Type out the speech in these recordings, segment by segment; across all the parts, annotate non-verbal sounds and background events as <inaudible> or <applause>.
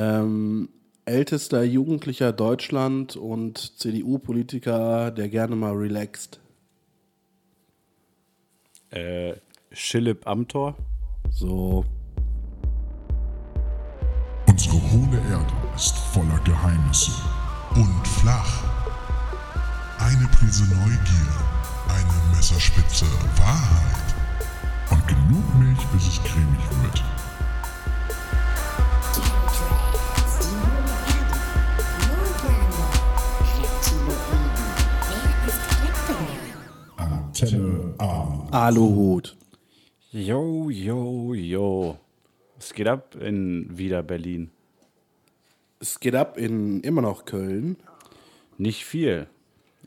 Ähm, ältester Jugendlicher Deutschland und CDU-Politiker, der gerne mal relaxt. Äh, Schillip Amtor. So. Unsere hohle Erde ist voller Geheimnisse und flach. Eine Prise Neugier, eine Messerspitze Wahrheit und genug Milch, bis es cremig Aluhut. Yo, yo, yo. Was geht ab in wieder Berlin? Es geht ab in immer noch Köln. Nicht viel.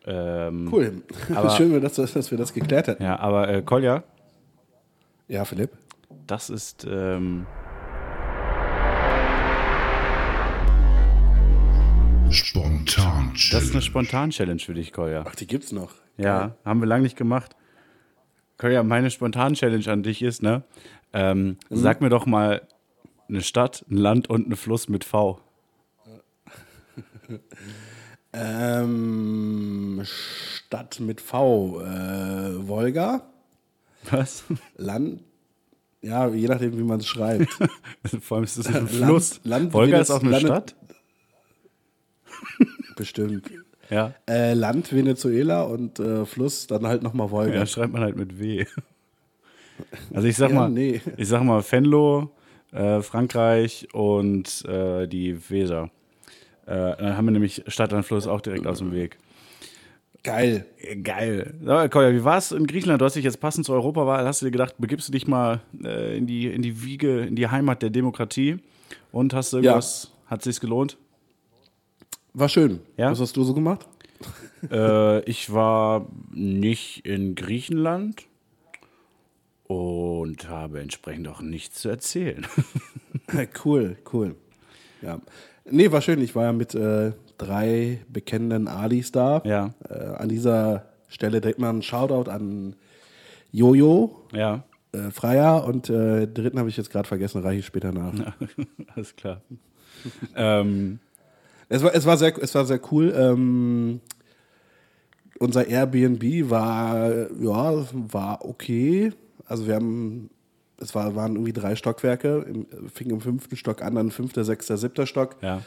Ähm, Cool. <laughs> Aber- Schön, dass, dass wir das geklärt hätten. Ja, aber äh, Kolja, Ja, Philipp. das ist ähm, Spontan. das ist eine Spontan-Challenge für dich, Kolja. Ach, die gibt's noch. Ja, haben wir lange nicht gemacht. Kolja, meine Spontan-Challenge an dich ist, ne? Ähm, Sag mir doch mal eine Stadt, ein Land und einen Fluss mit V. <laughs> Ähm, Stadt mit V. Äh, Wolga. Was? Land. Ja, je nachdem, wie man es schreibt. <laughs> Vor allem ist es ein Land- Fluss. Land- Wolga wie ist auch eine landet- Stadt? Bestimmt. Ja. Äh, Land Venezuela und äh, Fluss dann halt nochmal Wolga. Ja, schreibt man halt mit W. <laughs> Also ich sag Ja, mal, nee. ich sag mal Venlo, äh, Frankreich und äh, die Weser. Äh, dann haben wir nämlich Stadt und Fluss auch direkt aus dem Weg. Geil. Äh, Geil. So, Kolja, wie war es in Griechenland? Du hast dich jetzt passend zur Europawahl, hast du dir gedacht, begibst du dich mal in, die, in die Wiege, in die Heimat der Demokratie und hast du irgendwas, hat es sich gelohnt? War schön. Ja? Was hast du so gemacht? Äh, ich war nicht in Griechenland und habe entsprechend auch nichts zu erzählen. <laughs> cool, cool. Ja. Nee, war schön. Ich war ja mit äh, drei bekennenden Alis da. Ja. Äh, an dieser Stelle direkt mal einen Shoutout an Jojo, ja, äh, Freier und äh, dritten habe ich jetzt gerade vergessen, reiche ich später nach. <laughs> alles klar. ähm, Es war, es war sehr, es war sehr cool. Ähm, unser Airbnb war, ja, war okay. Also wir haben, es war, waren irgendwie drei Stockwerke, im, fing im fünften Stock an, dann fünfter, sechster, siebter Stock. ja.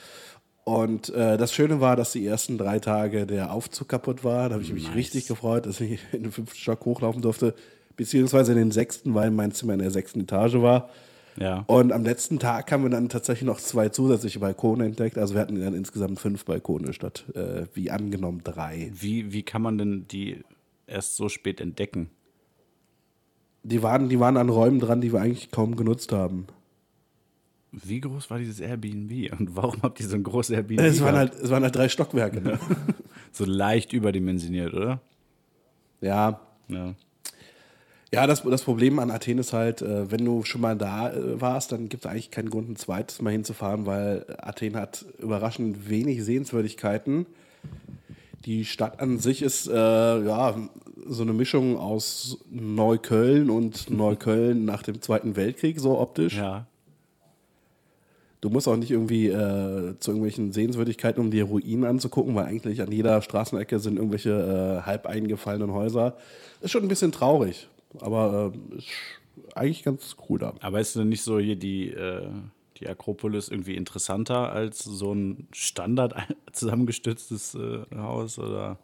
Und äh, das Schöne war, dass die ersten drei Tage der Aufzug kaputt war. Da habe ich mich Nice. richtig gefreut, dass ich in den fünften Stock hochlaufen durfte. Beziehungsweise in den sechsten, weil mein Zimmer in der sechsten Etage war. Ja. Und am letzten Tag haben wir dann tatsächlich noch zwei zusätzliche Balkone entdeckt. Also wir hatten dann insgesamt fünf Balkone statt, äh, wie angenommen, drei. Wie, wie kann man denn die erst so spät entdecken? Die waren, die waren an Räumen dran, die wir eigentlich kaum genutzt haben. Wie groß war dieses Airbnb und warum habt ihr so ein großes Airbnb? Es waren, halt, es waren halt drei Stockwerke. Ne? <laughs> so leicht überdimensioniert, oder? ja, Ja. Ja, das, das Problem an Athen ist halt, äh, wenn du schon mal da äh, warst, dann gibt es eigentlich keinen Grund, ein zweites Mal hinzufahren, weil Athen hat überraschend wenig Sehenswürdigkeiten. Die Stadt an sich ist äh, ja so eine Mischung aus Neukölln und Neukölln nach dem Zweiten Weltkrieg, so optisch. Ja. Du musst auch nicht irgendwie äh, zu irgendwelchen Sehenswürdigkeiten, um die Ruinen anzugucken, weil eigentlich an jeder Straßenecke sind irgendwelche äh, halb eingefallenen Häuser. Ist schon ein bisschen traurig, aber äh, ist eigentlich ganz cool da. Aber ist denn nicht so hier die, äh, die Akropolis irgendwie interessanter als so ein Standard <laughs> zusammengestütztes äh, Haus? Oder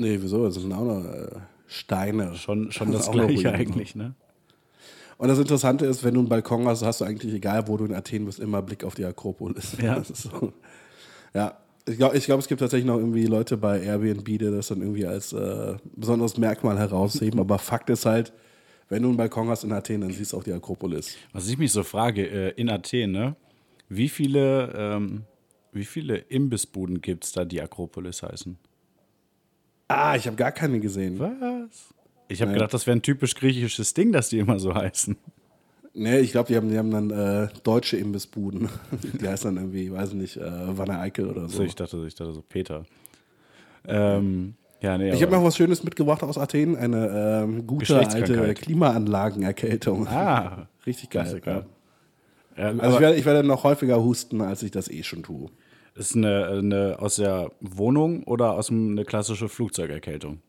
Nee, wieso? Das sind auch noch äh, Steine. schon, schon <laughs> das eine gleiche eigentlich, ne? Und das Interessante ist, wenn du einen Balkon hast, hast du eigentlich, egal wo du in Athen bist, immer Blick auf die Akropolis. Ja. <laughs> Das so. Ja. Ich glaube, glaub, es gibt tatsächlich noch irgendwie Leute bei Airbnb, die das dann irgendwie als äh, besonderes Merkmal herausheben. Aber Fakt ist halt, wenn du einen Balkon hast in Athen, dann siehst du auch die Akropolis. Was ich mich so frage, äh, in Athen, ne? Wie viele, ähm, wie viele Imbissbuden gibt es da, die Akropolis heißen? Ah, ich habe gar keine gesehen. Was? Ich habe gedacht, das wäre ein typisch griechisches Ding, dass die immer so heißen. Nee, ich glaube, die haben, die haben dann äh, deutsche Imbissbuden. <laughs> Die heißen dann irgendwie, weiß ich nicht, äh, Wanne Eickel oder so. So, ich dachte, ich dachte so Peter. Ähm, ja, nee, Ich habe noch was Schönes mitgebracht aus Athen. Eine ähm, gute alte. Klimaanlagenerkältung. Ah, <laughs> Richtig geil. Klassiker. Ja, Also ich werde, ich werde noch häufiger husten, als ich das eh schon tue. ist eine, eine aus der Wohnung oder aus dem, eine klassische Flugzeugerkältung?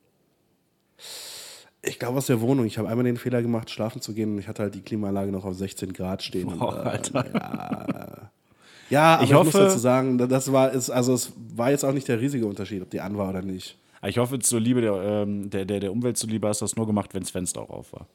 Ich glaube aus der Wohnung. Ich habe einmal den Fehler gemacht, schlafen zu gehen und ich hatte halt die Klimaanlage noch auf 16 Grad stehen. Boah, und, äh, Alter. Ja, ja aber Ich ich, muss hoffe- dazu sagen, das war, ist, also es war jetzt auch nicht der riesige Unterschied, ob die an war oder nicht. Ich hoffe, zur Liebe der, ähm, der, der, der Umwelt zuliebe hast du das nur gemacht, wenn das Fenster auch auf war.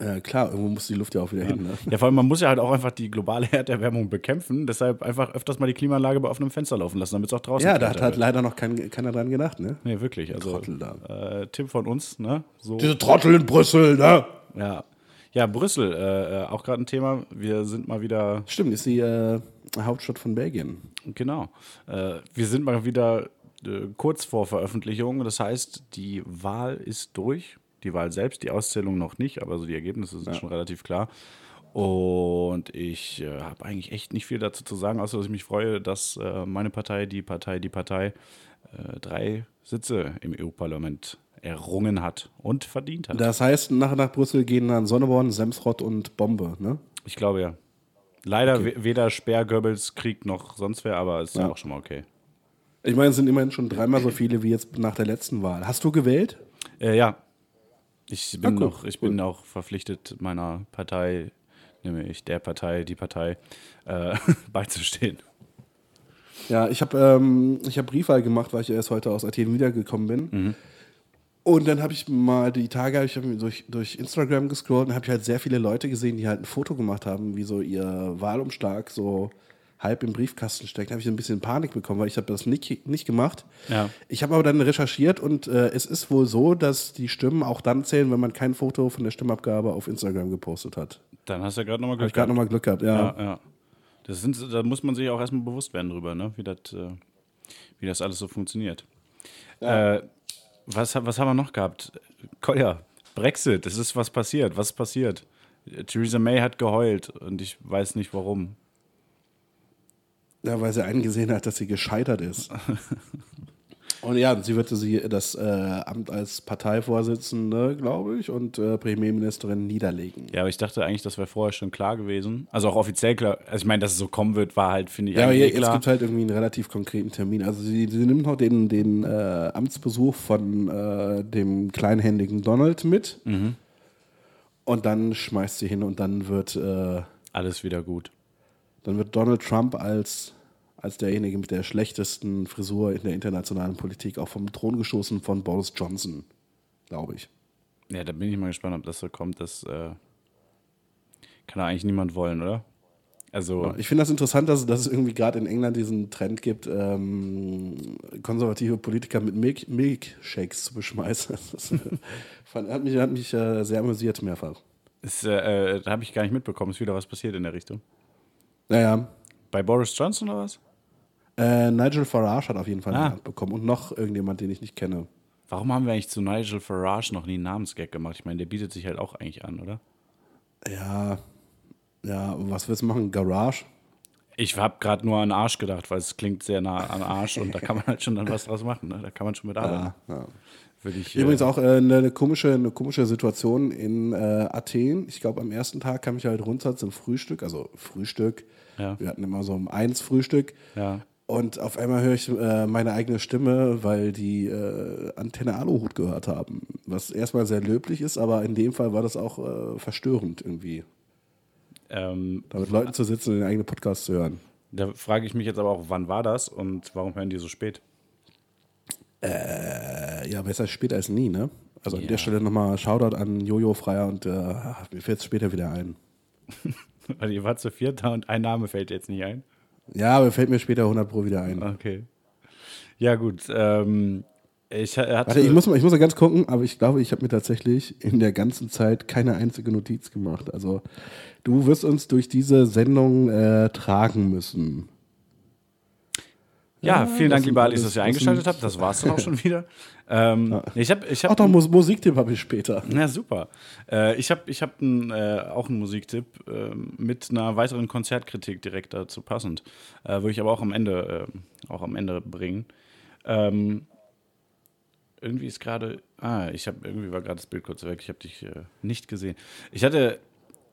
Äh, klar, irgendwo muss die Luft ja auch wieder hin. Ne? Ja, vor allem, man muss ja halt auch einfach die globale <laughs> Erderwärmung bekämpfen. Deshalb einfach öfters mal die Klimaanlage bei offenem Fenster laufen lassen, damit es auch draußen Ja, da hat halt wird. leider noch kein, keiner dran gedacht, ne? Nee, wirklich. Also, Trottel da. äh, Tipp von uns, ne? So, Diese Trottel in Brüssel, ne? ja. Ja, Brüssel, äh, äh, auch gerade ein Thema. Wir sind mal wieder Stimmt, ist die äh, Hauptstadt von Belgien. Genau. Äh, wir sind mal wieder kurz vor Veröffentlichung. Das heißt, die Wahl ist durch. Die Wahl selbst, die Auszählung noch nicht, aber so die Ergebnisse sind schon relativ klar. Und ich äh, habe eigentlich echt nicht viel dazu zu sagen, außer dass ich mich freue, dass äh, meine Partei, die Partei, die Partei, äh, drei Sitze im EU-Parlament errungen hat und verdient hat. Das heißt, nach, nach Brüssel gehen dann Sonneborn, Semsrott und Bombe, ne? Ich glaube ja. Leider we- weder Speer, Goebbels, Krieg noch sonst wer, aber ist ja Ja. auch schon mal okay. Ich meine, es sind immerhin schon dreimal so viele wie jetzt nach der letzten Wahl. Hast du gewählt? Äh, ja. Ich bin, Ah, cool, noch, ich bin auch verpflichtet, meiner Partei, nämlich der Partei, die Partei, äh, <laughs> beizustehen. Ja, ich habe ähm, ich hab Briefwahl gemacht, weil ich erst heute aus Athen wiedergekommen bin. Und dann habe ich mal die Tage ich durch, durch Instagram gescrollt und habe ich halt sehr viele Leute gesehen, die halt ein Foto gemacht haben, wie so ihr Wahlumschlag so halb im Briefkasten steckt. Da habe ich ein bisschen Panik bekommen, weil ich habe das nicht, nicht gemacht. Ja. Ich habe aber dann recherchiert und äh, es ist wohl so, dass die Stimmen auch dann zählen, wenn man kein Foto von der Stimmabgabe auf Instagram gepostet hat. Dann hast du ja gerade nochmal Glück ich gerade nochmal Glück gehabt, ja. Ja, ja. Das sind, da muss man sich auch erstmal bewusst werden drüber, ne? wie, das, äh, wie das alles so funktioniert. Äh, was, was haben wir noch gehabt? Kolja, Brexit, es ist was passiert. Was ist passiert? Theresa May hat geheult und ich weiß nicht warum. Ja, weil sie eingesehen hat, dass sie gescheitert ist. <laughs> und ja, sie wird sie das äh, Amt als Parteivorsitzende, glaube ich, und äh, Premierministerin niederlegen. Ja, aber ich dachte eigentlich, das wäre vorher schon klar gewesen. Also auch offiziell klar. Also ich meine, dass es so kommen wird, war halt, finde ich, Ja, aber eigentlich jetzt eh klar. gibt halt irgendwie einen relativ konkreten Termin. Also sie, sie nimmt noch den, den äh, Amtsbesuch von äh, dem kleinhändigen Donald mit. Mhm. Und dann schmeißt sie hin und dann wird, äh, Alles wieder gut. Dann wird Donald Trump als, als derjenige mit der schlechtesten Frisur in der internationalen Politik auch vom Thron gestoßen von Boris Johnson, glaube ich. Ja, da bin ich mal gespannt, ob das so kommt. Das äh, kann da eigentlich niemand wollen, oder? Also, Ich finde das interessant, dass, dass es irgendwie gerade in England diesen Trend gibt, ähm, konservative Politiker mit Milk, Milkshakes zu beschmeißen. Das <laughs> fand, hat mich, hat mich äh, sehr amüsiert mehrfach. ist, äh, äh, da habe ich gar nicht mitbekommen. Ist wieder was passiert in der Richtung. Naja, Bei Boris Johnson oder was? äh, Nigel Farage hat auf jeden Fall Ah. eine bekommen und noch irgendjemand, den ich nicht kenne. Warum haben wir eigentlich zu Nigel Farage noch nie einen Namensgag gemacht? Ich meine, der bietet sich halt auch eigentlich an, oder? Ja, ja, was willst du machen? Garage? Ich habe gerade nur an Arsch gedacht, weil es klingt sehr nah an Arsch und da kann man halt schon dann was draus machen. Ne? Da kann man schon mit arbeiten. Ja, ja. Ich, Übrigens äh, auch äh, eine, eine, komische, eine komische Situation in äh, Athen. Ich glaube, am ersten Tag kam ich halt runter zum Frühstück, also Frühstück. Ja. Wir hatten immer so um eins Frühstück. Ja. Und auf einmal höre ich äh, meine eigene Stimme, weil die äh, Antenne Aluhut gehört haben. Was erstmal sehr löblich ist, aber in dem Fall war das auch äh, verstörend irgendwie. ähm, Da mit Leuten zu sitzen und den eigenen Podcast zu hören. da frage ich mich jetzt aber auch, wann war das und warum hören die so spät? Äh, ja, besser spät als nie, ne? Also an Ja. der Stelle nochmal Shoutout an Jojo Freier und äh, mir fällt es später wieder ein. <laughs> Weil <laughs> ihr wart zu viert da und ein Name fällt jetzt nicht ein. Ja, aber fällt mir später 100 Pro wieder ein. Okay. Ja, gut. Ähm, ich. Warte, ich muss mal, ich muss mal ganz gucken, aber ich glaube, ich habe mir tatsächlich in der ganzen Zeit keine einzige Notiz gemacht. Also du wirst uns durch diese Sendung äh, tragen müssen. Ja, vielen Dank, lieber Alice, dass ihr eingeschaltet habt. Das war's dann auch schon wieder. <laughs> Ähm, Ich habe ich Ach hab doch, Mus Musiktipp habe ich später. Ja, super. Äh, ich habe ich hab n, äh, auch einen Musiktipp äh, mit einer weiteren Konzertkritik direkt dazu passend. Äh, würde ich aber auch am Ende, äh, auch am Ende bringen. Ähm, irgendwie ist gerade. Ah, ich habe irgendwie war gerade das Bild kurz weg. Ich habe dich äh, nicht gesehen. Ich hatte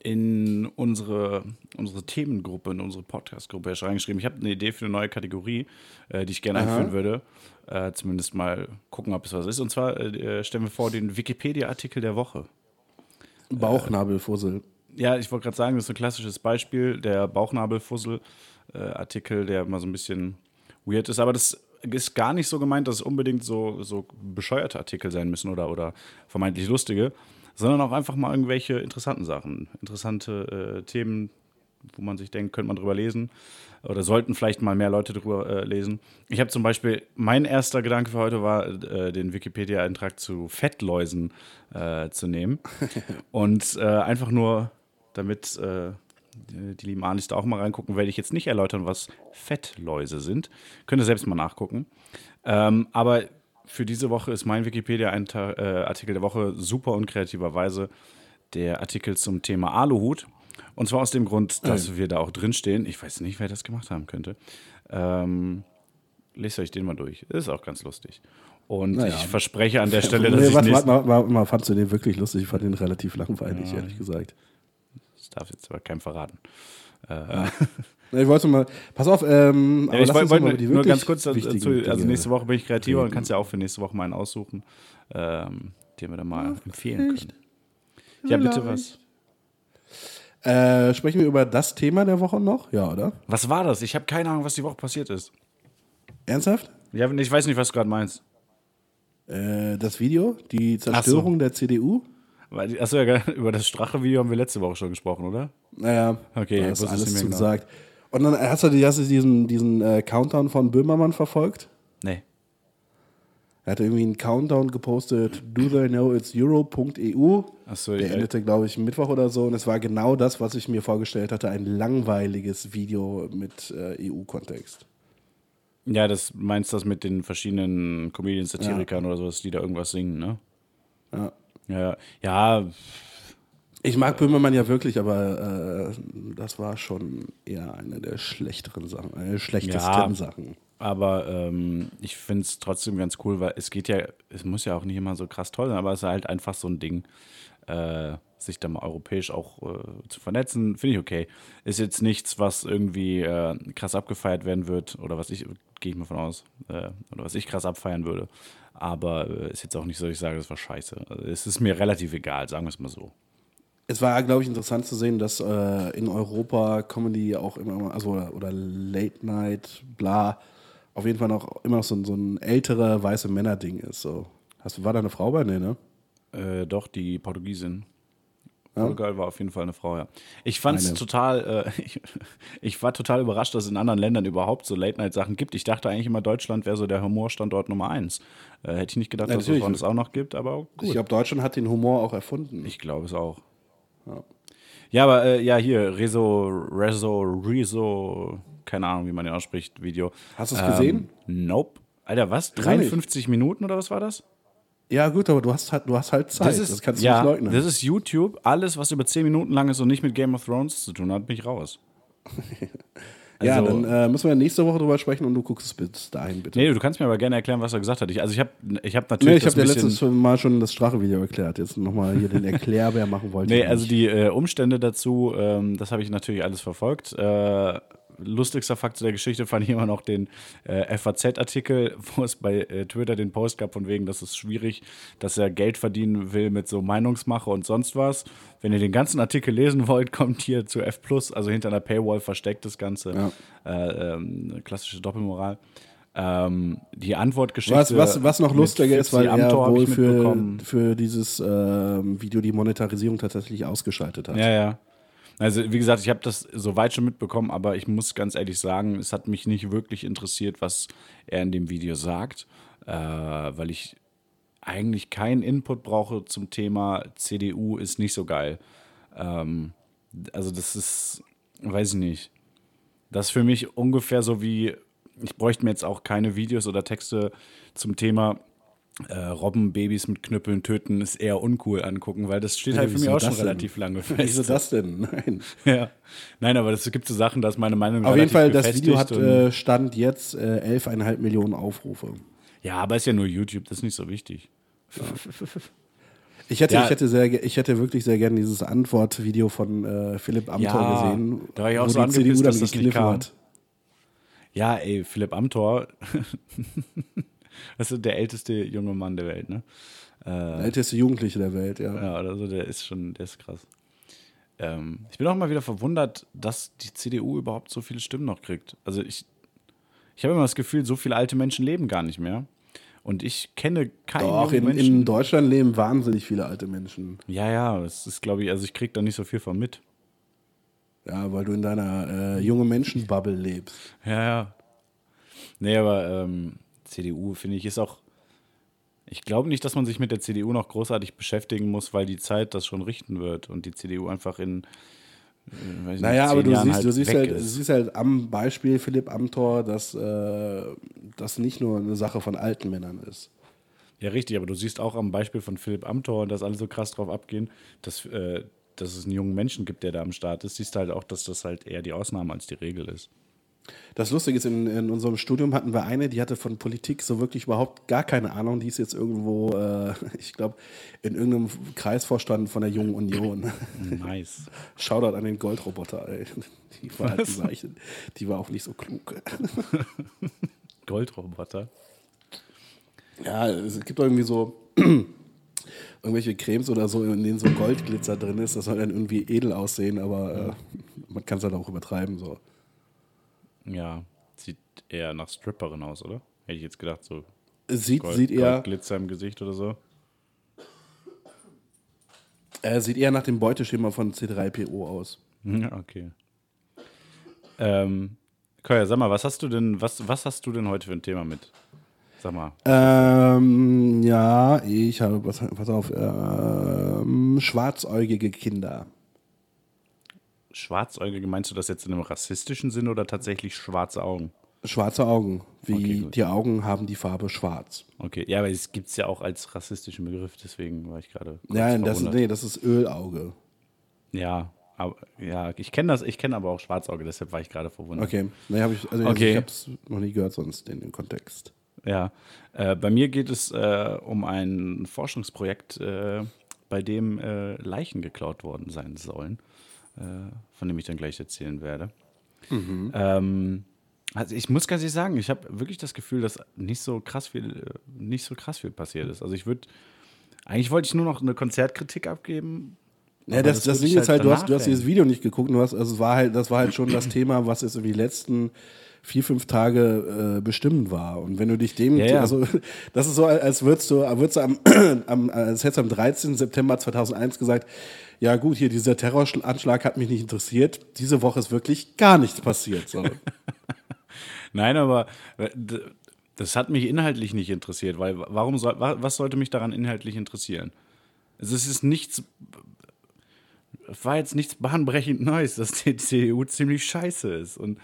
in unsere, unsere Themengruppe, in unsere Podcast-Gruppe reingeschrieben. Ich habe eine Idee für eine neue Kategorie, äh, die ich gerne Aha. einführen würde. Äh, zumindest mal gucken, ob es was ist. Und zwar äh, stellen wir vor den Wikipedia-Artikel der Woche. Bauchnabelfussel. Ja, ich wollte gerade sagen, das ist ein klassisches Beispiel, der Bauchnabelfussel-Artikel, der mal so ein bisschen weird ist. Aber das ist gar nicht so gemeint, dass es unbedingt so, so bescheuerte Artikel sein müssen oder, oder vermeintlich lustige, sondern auch einfach mal irgendwelche interessanten Sachen, interessante äh, Themen, wo man sich denkt, könnte man drüber lesen oder sollten vielleicht mal mehr Leute drüber äh, lesen. Ich habe zum Beispiel, mein erster Gedanke für heute war, äh, den Wikipedia-Eintrag zu Fettläusen äh, zu nehmen <laughs> und äh, einfach nur, damit äh, die, die lieben Anis da auch mal reingucken, werde ich jetzt nicht erläutern, was Fettläuse sind. Könnt ihr selbst mal nachgucken. Ähm, aber für diese Woche ist mein Wikipedia-Artikel der Woche super unkreativerweise der Artikel zum Thema Aluhut. Und zwar aus dem Grund, dass wir da auch drinstehen. Ich weiß nicht, wer das gemacht haben könnte. Ähm, lest euch den mal durch. Ist auch ganz lustig. Und Naja. ich verspreche an der <laughs> Stelle, dass nee, ich warte, warte, warte, warte mal, fandst du den wirklich lustig? Ich fand den relativ langweilig, ehrlich gesagt. das darf jetzt aber keinem verraten. <laughs> Ich wollte mal, pass auf, ähm, aber Ja, ich wollte wollt mal nur, nur ganz kurz dazu, wichtigen also nächste Woche bin ich kreativer und reden. kannst ja auch für nächste Woche meinen aussuchen, ähm, den wir dann mal empfehlen können. Ja, bitte was. Äh, sprechen wir über das Thema der Woche noch? Ja, oder? Was war das? Ich habe keine Ahnung, was die Woche passiert ist. Ernsthaft? Ja, ich weiß nicht, was du gerade meinst. Äh, das Video, die Zerstörung der CDU? Achso, ja, <laughs> über das Strache-Video haben wir letzte Woche schon gesprochen, oder? Naja, Okay, da ist alles nicht mehr zu genau. Und dann hast du, hast du diesen, diesen äh, Countdown von Böhmermann verfolgt? Nee. Er hat irgendwie einen Countdown gepostet, do they know it's euro.eu. Achso, Der ja, endete, glaube ich, Mittwoch oder so. Und es war genau das, was ich mir vorgestellt hatte: ein langweiliges Video mit äh, EU-Kontext. ja, das meinst du das mit den verschiedenen Comedians, Satirikern oder sowas, die da irgendwas singen, ne? Ja. Ja, ja, Ich mag Böhmermann ja wirklich, aber äh, das war schon eher eine der schlechteren Sachen, eine der schlechtesten Ja. Sachen. Aber ähm, ich finde es trotzdem ganz cool, weil es geht ja, es muss ja auch nicht immer so krass toll sein, aber es ist halt einfach so ein Ding, äh, sich da mal europäisch auch äh, zu vernetzen, finde ich okay. Ist jetzt nichts, was irgendwie äh, krass abgefeiert werden wird oder was ich, gehe ich mal von aus, äh, oder was ich krass abfeiern würde. Aber äh, ist jetzt auch nicht so, dass ich sage, das war scheiße. Also, es ist mir relativ egal, sagen wir es mal so. Es war, glaube ich, interessant zu sehen, dass äh, in Europa Comedy auch immer, also oder, oder Late Night, bla, auf jeden Fall noch immer noch so, ein- so ein älterer weiße Männer-Ding ist. So. Hast, war da eine Frau bei? Nee, ne? Äh, doch, die Portugiesin. Ja. Portugal war auf jeden Fall eine Frau, ja. Ich fand es total, äh, <laughs> ich, ich war total überrascht, dass es in anderen Ländern überhaupt so Late-Night-Sachen gibt. Ich dachte eigentlich immer, Deutschland wäre so der Humorstandort Nummer eins. Äh, hätte ich nicht gedacht, Ja, dass es das auch noch gibt, aber gut. Ich glaube, Deutschland hat den Humor auch erfunden. Ich glaube es auch. Ja, aber äh, ja, hier, Rezo, Rezo, Rezo, keine Ahnung, wie man den ausspricht, Video. Hast du es gesehen? Nope. Alter, was? nicht. 53 Minuten oder was war das? ja, gut, aber du hast halt, du hast halt Zeit. Das, kannst du ja, nicht leugnen. Das ist YouTube. Alles, was über 10 Minuten lang ist und nicht mit Game of Thrones zu tun hat, bin ich raus. <laughs> ja, also- dann äh, müssen wir nächste Woche drüber sprechen und du guckst es bis dahin, bitte. Nee, du kannst mir aber gerne erklären, was er gesagt hat. Ich, also ich habe ich hab Nee, natürlich ich habe das dir letztes Mal schon das Strache-Video erklärt. Jetzt nochmal hier den Erklärbär machen wollte. Nee, also die äh, Umstände dazu, ähm, das habe ich natürlich alles verfolgt. Äh, lustigster Fakt zu der Geschichte fand ich immer noch den äh, FAZ-Artikel, <laughs> wo es bei äh, Twitter den Post gab, von wegen, das ist schwierig, dass er Geld verdienen will mit so Meinungsmache und sonst was. Wenn ihr den ganzen Artikel lesen <laughs> wollt, kommt hier zu F, also hinter einer Paywall versteckt das Ganze. Ja. Äh, ähm, klassische Doppelmoral. Ähm, die Antwortgeschichte. Was, was, was noch lustiger ist, weil er wohl für, für dieses ähm, Video die Monetarisierung tatsächlich ausgeschaltet hat. Ja, ja. Also, wie gesagt, ich habe das soweit schon mitbekommen, aber ich muss ganz ehrlich sagen, es hat mich nicht wirklich interessiert, was er in dem Video sagt, äh, weil ich eigentlich keinen Input brauche zum Thema CDU ist nicht so geil. Ähm, also, das ist, weiß ich nicht. Das ist für mich ungefähr so wie, ich bräuchte mir jetzt auch keine Videos oder Texte zum Thema äh, Robbenbabys mit Knüppeln töten ist eher uncool angucken, weil das steht Ja, halt für mich auch schon denn? relativ lange fest. Wieso das denn? Nein. <laughs> Ja. Nein, aber es gibt so Sachen, dass meine Meinung Auf jeden Fall, das Video hat äh, Stand jetzt äh, 11,5 Millionen Aufrufe. ja, aber ist ja nur YouTube, das ist nicht so wichtig. <laughs> Ich hätte, Ja. ich, hätte sehr, ich hätte wirklich sehr gerne dieses Antwortvideo von äh, Philipp Amthor gesehen, da war ich auch wo so die CDU dann dass das nicht gekniffen hat. Ja, ey, Philipp Amthor, <laughs> das ist der älteste junge Mann der Welt, ne? Der älteste Jugendliche der Welt, ja. Ja, oder so, der ist schon, der ist krass. Ähm, ich bin auch mal wieder verwundert, dass die CDU überhaupt so viele Stimmen noch kriegt. Also ich, ich habe immer das Gefühl, so viele alte Menschen leben gar nicht mehr. Und ich kenne keinen Doch, in, Menschen. in Deutschland leben wahnsinnig viele alte Menschen. ja, ja, das ist, glaube ich, also ich kriege da nicht so viel von mit. Ja, weil du in deiner äh, junge Menschen-Bubble lebst. Ja, ja. Nee, aber ähm, CDU, finde ich, ist auch. Ich glaube nicht, dass man sich mit der CDU noch großartig beschäftigen muss, weil die Zeit das schon richten wird und die CDU einfach in. äh, weiß Naja, nicht, aber du Jahren siehst, halt du, siehst halt, du siehst halt am Beispiel Philipp Amthor, dass äh, das nicht nur eine Sache von alten Männern ist. Ja, richtig, aber du siehst auch am Beispiel von Philipp Amthor und dass alle so krass drauf abgehen, dass, äh, dass es einen jungen Menschen gibt, der da am Start ist, siehst halt auch, dass das halt eher die Ausnahme als die Regel ist. Das Lustige ist, in, in unserem Studium hatten wir eine, die hatte von Politik so wirklich überhaupt gar keine Ahnung. Die ist jetzt irgendwo, äh, <laughs> ich glaube, in irgendeinem Kreisvorstand von der Jungen Union. <laughs> Nice. Shoutout an den Goldroboter. Ey. Die, war halt, die, war echt, die war auch nicht so klug. <laughs> Goldroboter. Ja, es gibt irgendwie so <clears throat> irgendwelche Cremes oder so, in denen so Goldglitzer drin ist. Das soll dann irgendwie edel aussehen, aber äh, man kann es halt auch übertreiben. So. Ja, sieht eher nach Stripperin aus, oder? Hätte ich jetzt gedacht, so Sieht, Gold, sieht, eher, Goldglitzer im Gesicht oder so. äh, sieht eher nach dem Beuteschema von C3PO aus. Ja, <laughs> okay. Ähm, Koya, sag mal, was hast du denn, was, was hast du denn heute für ein Thema mit? Sag mal. Ähm, ja, ich habe, pass auf, ähm, schwarzäugige Kinder. Schwarzäugige, meinst du das jetzt in einem rassistischen Sinn oder tatsächlich schwarze Augen? Schwarze Augen, wie Okay, die Augen haben die Farbe schwarz. Okay, ja, aber es gibt es ja auch als rassistischen Begriff, deswegen war ich gerade. Nein, das, nee, das ist Ölauge. Ja, aber ja, ich kenne das, ich kenne aber auch Schwarzauge, deshalb war ich gerade verwundert. Okay, nee, hab ich, also Okay. ich habe es noch nie gehört sonst in dem Kontext. Ja, äh, bei mir geht es äh, um ein Forschungsprojekt, äh, bei dem äh, Leichen geklaut worden sein sollen, von dem ich dann gleich erzählen werde. Ähm, also ich muss ganz ehrlich sagen, ich habe wirklich das Gefühl, dass nicht so krass viel, äh, nicht so krass viel passiert ist. Also ich würde, eigentlich wollte ich nur noch eine Konzertkritik abgeben. Ja, das, das, Ding ist halt, du hast, du hast dieses Video nicht geguckt, du hast, also es war halt, das war halt schon das Thema, was jetzt irgendwie die letzten vier, fünf Tage äh, bestimmt war. Und wenn du dich dem, Ja, ja. also <laughs> das ist so, als würdest du, würdest du am, <clears throat> am, als hättest du am 13. September 2001 gesagt, ja gut, hier dieser Terroranschlag hat mich nicht interessiert, diese Woche ist wirklich gar nichts passiert. So. <laughs> Nein, aber äh, das hat mich inhaltlich nicht interessiert, weil warum soll, wa- was sollte mich daran inhaltlich interessieren? Also es ist nichts, es war jetzt nichts bahnbrechend Neues, dass die CDU ziemlich scheiße ist und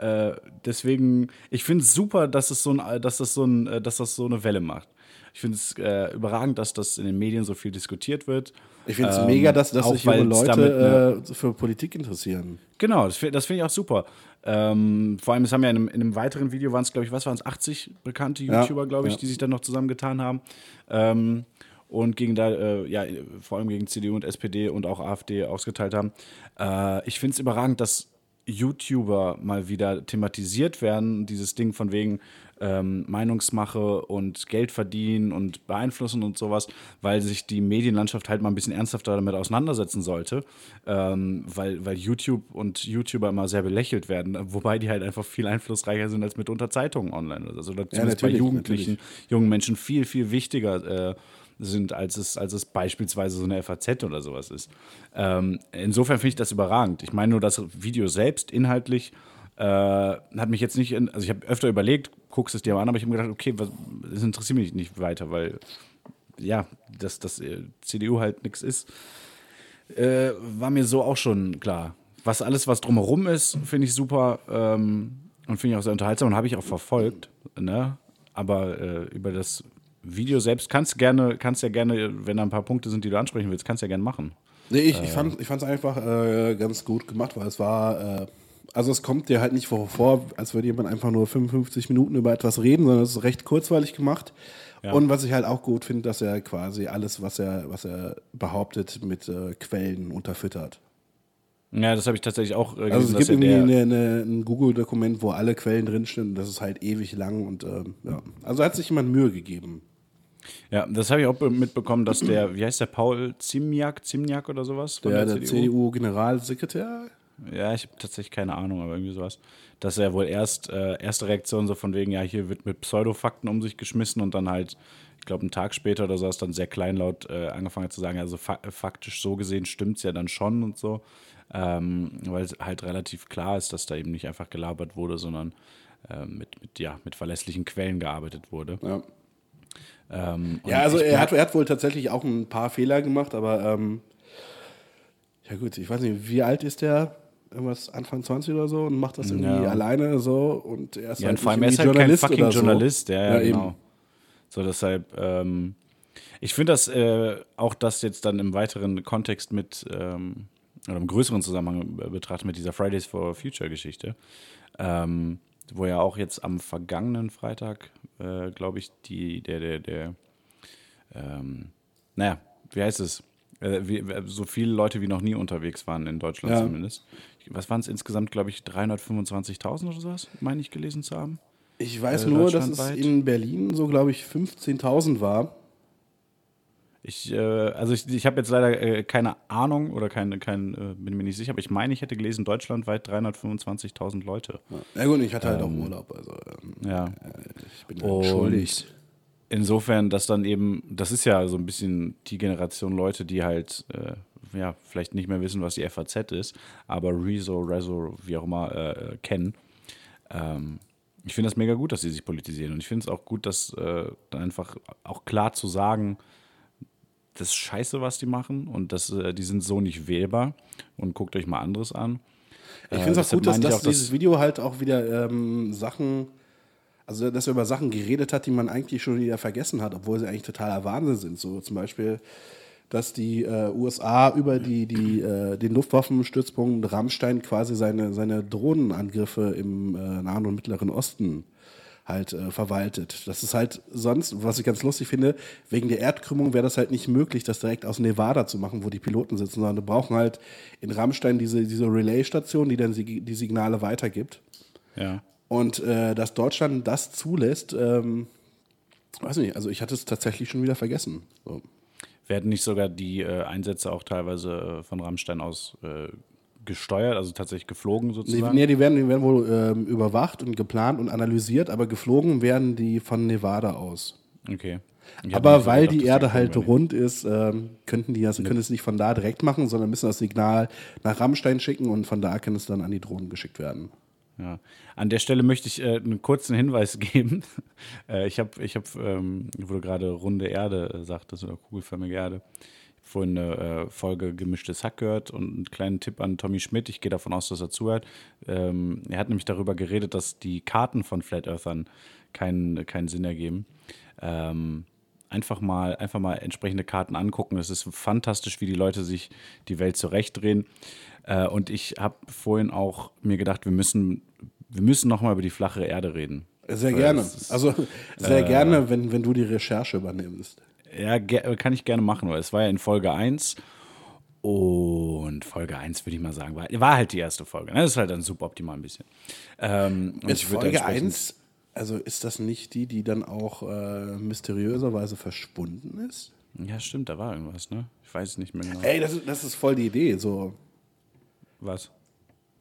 äh, deswegen, ich finde es super, dass es so ein, dass das so ein, äh, dass das so eine Welle macht. Ich finde es äh, überragend, dass das in den Medien so viel diskutiert wird. Ich finde es Ähm, mega, dass, dass auch sich junge weil's damit Leute äh, für Politik interessieren. Genau, das, das finde ich auch super. Ähm, vor allem, es haben ja in einem, in einem weiteren Video waren es, glaube ich, was waren es, 80 bekannte Ja, YouTuber, glaube ich, ja. die sich dann noch zusammengetan haben. Ähm, und gegen da, äh, ja, vor allem gegen CDU und SPD und auch AfD ausgeteilt haben. Äh, ich finde es überragend, dass YouTuber mal wieder thematisiert werden, dieses Ding von wegen ähm, Meinungsmache und Geld verdienen und beeinflussen und sowas, weil sich die Medienlandschaft halt mal ein bisschen ernsthafter damit auseinandersetzen sollte, ähm, weil, weil YouTube und YouTuber immer sehr belächelt werden, wobei die halt einfach viel einflussreicher sind als mitunter Zeitungen online. Also oder zumindest bei natürlich, Jugendlichen, jungen Menschen viel, viel wichtiger äh, sind, als es, als es beispielsweise so eine FAZ oder sowas ist. Ähm, insofern finde ich das überragend. Ich meine nur, das Video selbst inhaltlich äh, hat mich jetzt nicht, in, also ich habe öfter überlegt, guckst es dir mal an, aber ich habe mir gedacht, okay, was, das interessiert mich nicht weiter, weil ja, dass das äh, CDU halt nichts ist, äh, war mir so auch schon klar. Was alles, was drumherum ist, finde ich super ähm, und finde ich auch sehr unterhaltsam und habe ich auch verfolgt. Ne? Aber äh, über das Video selbst kannst du gerne, kannst ja gerne, wenn da ein paar Punkte sind, die du ansprechen willst, kannst du ja gerne machen. Nee, ich, ich fand es einfach äh, ganz gut gemacht, weil es war, äh, Also es kommt dir halt nicht vor, vor, als würde jemand einfach nur 55 Minuten über etwas reden, sondern es ist recht kurzweilig gemacht. Ja. Und was ich halt auch gut finde, dass er quasi alles, was er, was er behauptet, mit äh, Quellen unterfüttert. Ja, das habe ich tatsächlich auch äh, Also es gibt irgendwie eine, eine, ein Google-Dokument, wo alle Quellen drinstehen und das ist halt ewig lang und ähm, ja. Also hat sich jemand Mühe gegeben. Ja, das habe ich auch be- mitbekommen, dass der, wie heißt der, Paul Zimniak, Zimniak oder sowas? von Der, der CDU-Generalsekretär, Ja, ich habe tatsächlich keine Ahnung, aber irgendwie sowas. Dass er wohl erst, äh, erste Reaktion so von wegen, ja, hier wird mit Pseudofakten um sich geschmissen und dann halt, ich glaube, einen Tag später oder so, ist dann sehr kleinlaut äh, angefangen hat zu sagen, also fa faktisch so gesehen stimmt es ja dann schon und so. Ähm, weil es halt relativ klar ist, dass da eben nicht einfach gelabert wurde, sondern äh, mit, mit, ja, mit verlässlichen Quellen gearbeitet wurde. ja. Ähm, Ja, also er hat, er hat wohl tatsächlich auch ein paar Fehler gemacht, aber ähm, ja gut, ich weiß nicht, wie alt ist der? Irgendwas Anfang 20 oder so und macht das irgendwie Ja. alleine so und er ist Ja, halt und vor allem, er ist halt kein fucking so. Journalist. Ja, ja, Ja, eben. genau. So, deshalb, ähm, ich finde das äh, auch das jetzt dann im weiteren Kontext mit, ähm, oder im größeren Zusammenhang betrachtet mit dieser Fridays for Future Geschichte, ähm, wo ja auch jetzt am vergangenen Freitag, äh, glaube ich, die, der, der, der, ähm, naja, wie heißt es? Äh, wie, so viele Leute wie noch nie unterwegs waren in Deutschland Ja. zumindest. Was waren es insgesamt, glaube ich, 325.000 oder sowas, meine ich gelesen zu haben? Ich weiß Äh, nur, dass es in Berlin so, glaube ich, 15.000 war. Ich, äh, also ich, ich habe jetzt leider äh, keine Ahnung oder keine, kein, äh, bin mir nicht sicher, aber ich meine, ich hätte gelesen, deutschlandweit 325.000 Leute. Ja gut, ich hatte halt auch Urlaub, also ähm, Ja. ich bin Und entschuldigt. insofern, dass dann eben, das ist ja so ein bisschen die Generation Leute, die halt, äh, ja, vielleicht nicht mehr wissen, was die FAZ ist, aber Rezo, Rezo, wie auch immer, äh, kennen. Ähm, ich finde das mega gut, dass sie sich politisieren. Und ich finde es auch gut, dass äh, dann einfach auch klar zu sagen, das ist scheiße, was die machen und das, äh, die sind so nicht wählbar und guckt euch mal anderes an. Ich Äh, finde es auch deshalb gut, dass, dass auch, dieses Video halt auch wieder ähm, Sachen, also dass er über Sachen geredet hat, die man eigentlich schon wieder vergessen hat, obwohl sie eigentlich totaler Wahnsinn sind. So zum Beispiel, dass die äh, USA über die, die, äh, den Luftwaffenstützpunkt Rammstein quasi seine, seine Drohnenangriffe im äh, Nahen und Mittleren Osten halt äh, verwaltet. Das ist halt sonst, was ich ganz lustig finde, wegen der Erdkrümmung wäre das halt nicht möglich, das direkt aus Nevada zu machen, wo die Piloten sitzen, sondern wir brauchen halt in Rammstein diese, diese Relay-Station, die dann die, Signale weitergibt. Ja. Und äh, dass Deutschland das zulässt, ähm, weiß nicht, also ich hatte es tatsächlich schon wieder vergessen. So. Werden nicht sogar die äh, Einsätze auch teilweise äh, von Rammstein aus äh, gesteuert, also tatsächlich geflogen sozusagen? nee, die werden, die werden wohl ähm, überwacht und geplant und analysiert, aber geflogen werden die von Nevada aus. Okay. Aber weil gedacht, die Erde halt rund ist, ähm, könnten die das, können es nicht von da direkt machen, sondern müssen das Signal nach Rammstein schicken und von da kann es dann an die Drohnen geschickt werden. Ja. An der Stelle möchte ich äh, einen kurzen Hinweis <laughs> geben. äh, ich habe, ich hab, ähm, wo du gerade runde Erde äh, sagtest oder kugelförmige Erde, vorhin eine äh, Folge Gemischtes Hack gehört und einen kleinen Tipp an Tommy Schmidt. Ich gehe davon aus, dass er zuhört. Ähm, er hat nämlich darüber geredet, dass die Karten von Flat Earthern keinen, keinen Sinn ergeben. Ähm, einfach mal, einfach mal entsprechende Karten angucken. Es ist fantastisch, wie die Leute sich die Welt zurechtdrehen. Äh, und ich habe vorhin auch mir gedacht, wir müssen, wir müssen noch mal über die flache Erde reden. Sehr gerne. ist- Also sehr gerne, wenn, wenn du die Recherche übernimmst. Ja, kann ich gerne machen, weil es war ja in Folge 1 und Folge 1 würde ich mal sagen, war, war halt die erste Folge. Ne? Das ist halt dann suboptimal ein bisschen. Ähm, Ist Folge entsprechend- 1, also ist das nicht die, die dann auch äh, mysteriöserweise verschwunden ist? Ja, stimmt, da war irgendwas, ne? Ich weiß es nicht mehr genau. Ey, das ist, das ist voll die Idee. So. Was?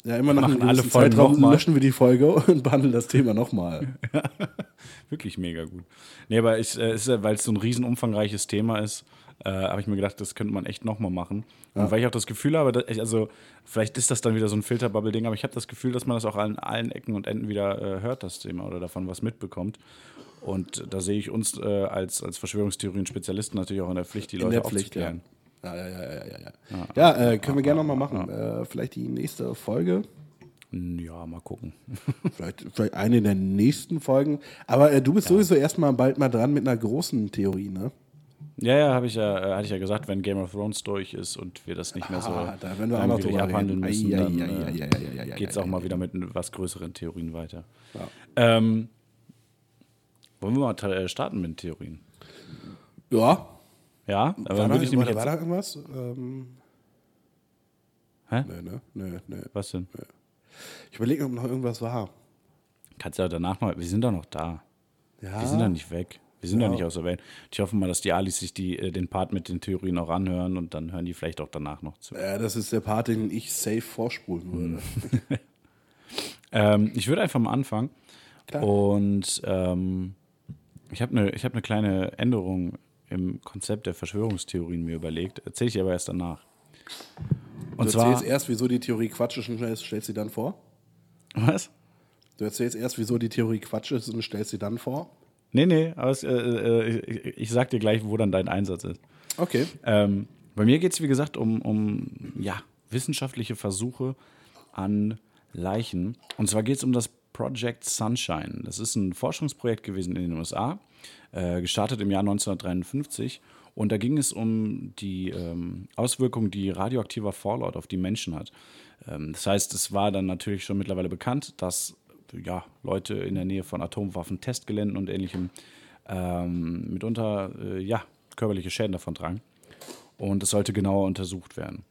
Ja, immer nach Machen einem alle Folgen Zeitraum löschen wir die Folge <laughs> und behandeln das Thema nochmal. <laughs> Wirklich mega gut. Nee, aber ich, äh, ja, weil es so ein riesen umfangreiches Thema ist, äh, habe ich mir gedacht, das könnte man echt nochmal machen. Und weil ich auch das Gefühl habe, dass also vielleicht ist das dann wieder so ein Filterbubble-Ding, aber ich habe das Gefühl, dass man das auch an allen Ecken und Enden wieder äh, hört, das Thema, oder davon was mitbekommt. Und da sehe ich uns äh, als, als Verschwörungstheorien-Spezialisten natürlich auch in der Pflicht, die In Leute Pflicht, ja. aufzuklären. Ja, ja, ja, ja, ja. Ja, ja äh, können wir gerne nochmal machen. Äh, vielleicht die nächste Folge. Ja, mal gucken. <laughs> Vielleicht, vielleicht eine der nächsten Folgen. Aber äh, du bist sowieso erstmal bald mal dran mit einer großen Theorie, ne? Ja, ja, habe ich ja, äh, hatte ich ja gesagt, wenn Game of Thrones durch ist und wir das nicht mehr so Ah, da werden wir irgendwie drüber abhandeln müssen, dann ei, geht es auch mal wieder mit was größeren Theorien weiter. Ja. Ähm, wollen wir mal äh, starten mit den Theorien? Ja. Ja, aber War würde ich nämlich war da irgendwas? Ähm, Hä? nö, ne? Nö, nö. Was denn? Ich überlege, ob noch irgendwas war. Kannst ja danach noch. Wir sind doch noch da. Ja. Wir sind doch nicht weg. Wir sind Ja. doch nicht aus der Welt. Ich hoffe mal, dass die Alis sich die, äh, den Part mit den Theorien auch anhören und dann hören die vielleicht auch danach noch zu. Ja, das ist der Part, den ich safe vorspulen würde. <laughs> Ähm, ich würde einfach mal anfangen. Klar. Und ähm, ich habe eine hab ne kleine Änderung im Konzept der Verschwörungstheorien mir überlegt. Erzähle ich dir aber erst danach. Und du zwar. erzählst erst, wieso die Theorie Quatsch ist und stellst, stellst sie dann vor? Was? Du erzählst erst, wieso die Theorie Quatsch ist und stellst sie dann vor? Nee, nee, aber es, äh, äh, ich, ich sag dir gleich, wo dann dein Einsatz ist. Okay. Ähm, bei mir geht es, wie gesagt, um, um ja, wissenschaftliche Versuche an Leichen. Und zwar geht es um das Project Sunshine. Das ist ein Forschungsprojekt gewesen in den USA, äh, gestartet im Jahr 1953. Und da ging es um die ähm, Auswirkungen, die radioaktiver Fallout auf die Menschen hat. Ähm, das heißt, es war dann natürlich schon mittlerweile bekannt, dass ja, Leute in der Nähe von Atomwaffen, Testgeländen und ähnlichem ähm, mitunter äh, ja, körperliche Schäden davon tragen. Und es sollte genauer untersucht werden.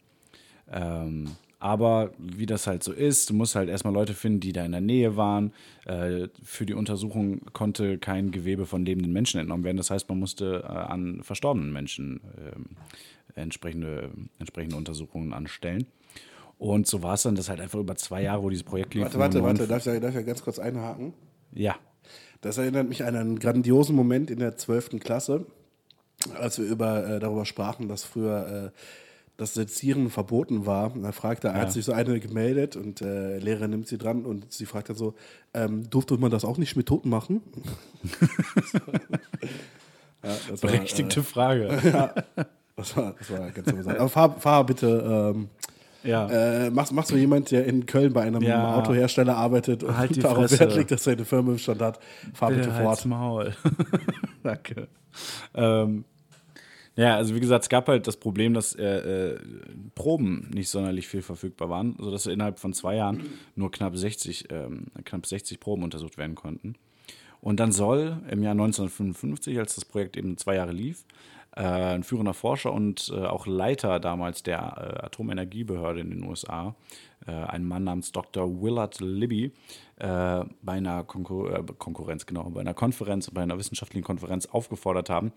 Ähm, aber wie das halt so ist, du musst halt erstmal Leute finden, die da in der Nähe waren. Äh, für die Untersuchung konnte kein Gewebe von lebenden Menschen entnommen werden. Das heißt, man musste äh, an verstorbenen Menschen ähm, entsprechende, entsprechende Untersuchungen anstellen. Und so war es dann, dass halt einfach über zwei Jahre, wo dieses Projekt lief. Warte, warte, warte. Darf ich, darf ich ganz kurz einhaken? Ja, Das erinnert mich an einen grandiosen Moment in der 12. Klasse, als wir über, äh, darüber sprachen, dass früher äh, das Sezieren verboten war. Und dann fragte, hat sich so eine gemeldet und äh, Lehrer nimmt sie dran und sie fragt dann so, ähm, durfte man das auch nicht mit Toten machen? <laughs> ja, berechtigte Frage. <laughs> Äh, das, war, das war ganz interessant. Aber fahr, fahr bitte, ähm, Ja. äh, machst, machst du jemand, der in Köln bei einem Ja. Autohersteller arbeitet und Halt darauf. Wert legt, dass seine Firma im Stand hat? Fahr bitte Bitte fort. Maul. <laughs> Danke. Ähm, ja, also wie gesagt, es gab halt das Problem, dass äh, äh, Proben nicht sonderlich viel verfügbar waren, sodass innerhalb von zwei Jahren nur knapp 60, ähm, knapp 60 Proben untersucht werden konnten. Und dann soll im Jahr 1955, als das Projekt eben zwei Jahre lief, äh, ein führender Forscher und äh, auch Leiter damals der äh, Atomenergiebehörde in den USA, ein Mann namens Dr. Willard Libby, äh, bei einer Konkur äh, Konkurrenz, genau, bei einer Konferenz, bei einer wissenschaftlichen Konferenz aufgefordert haben,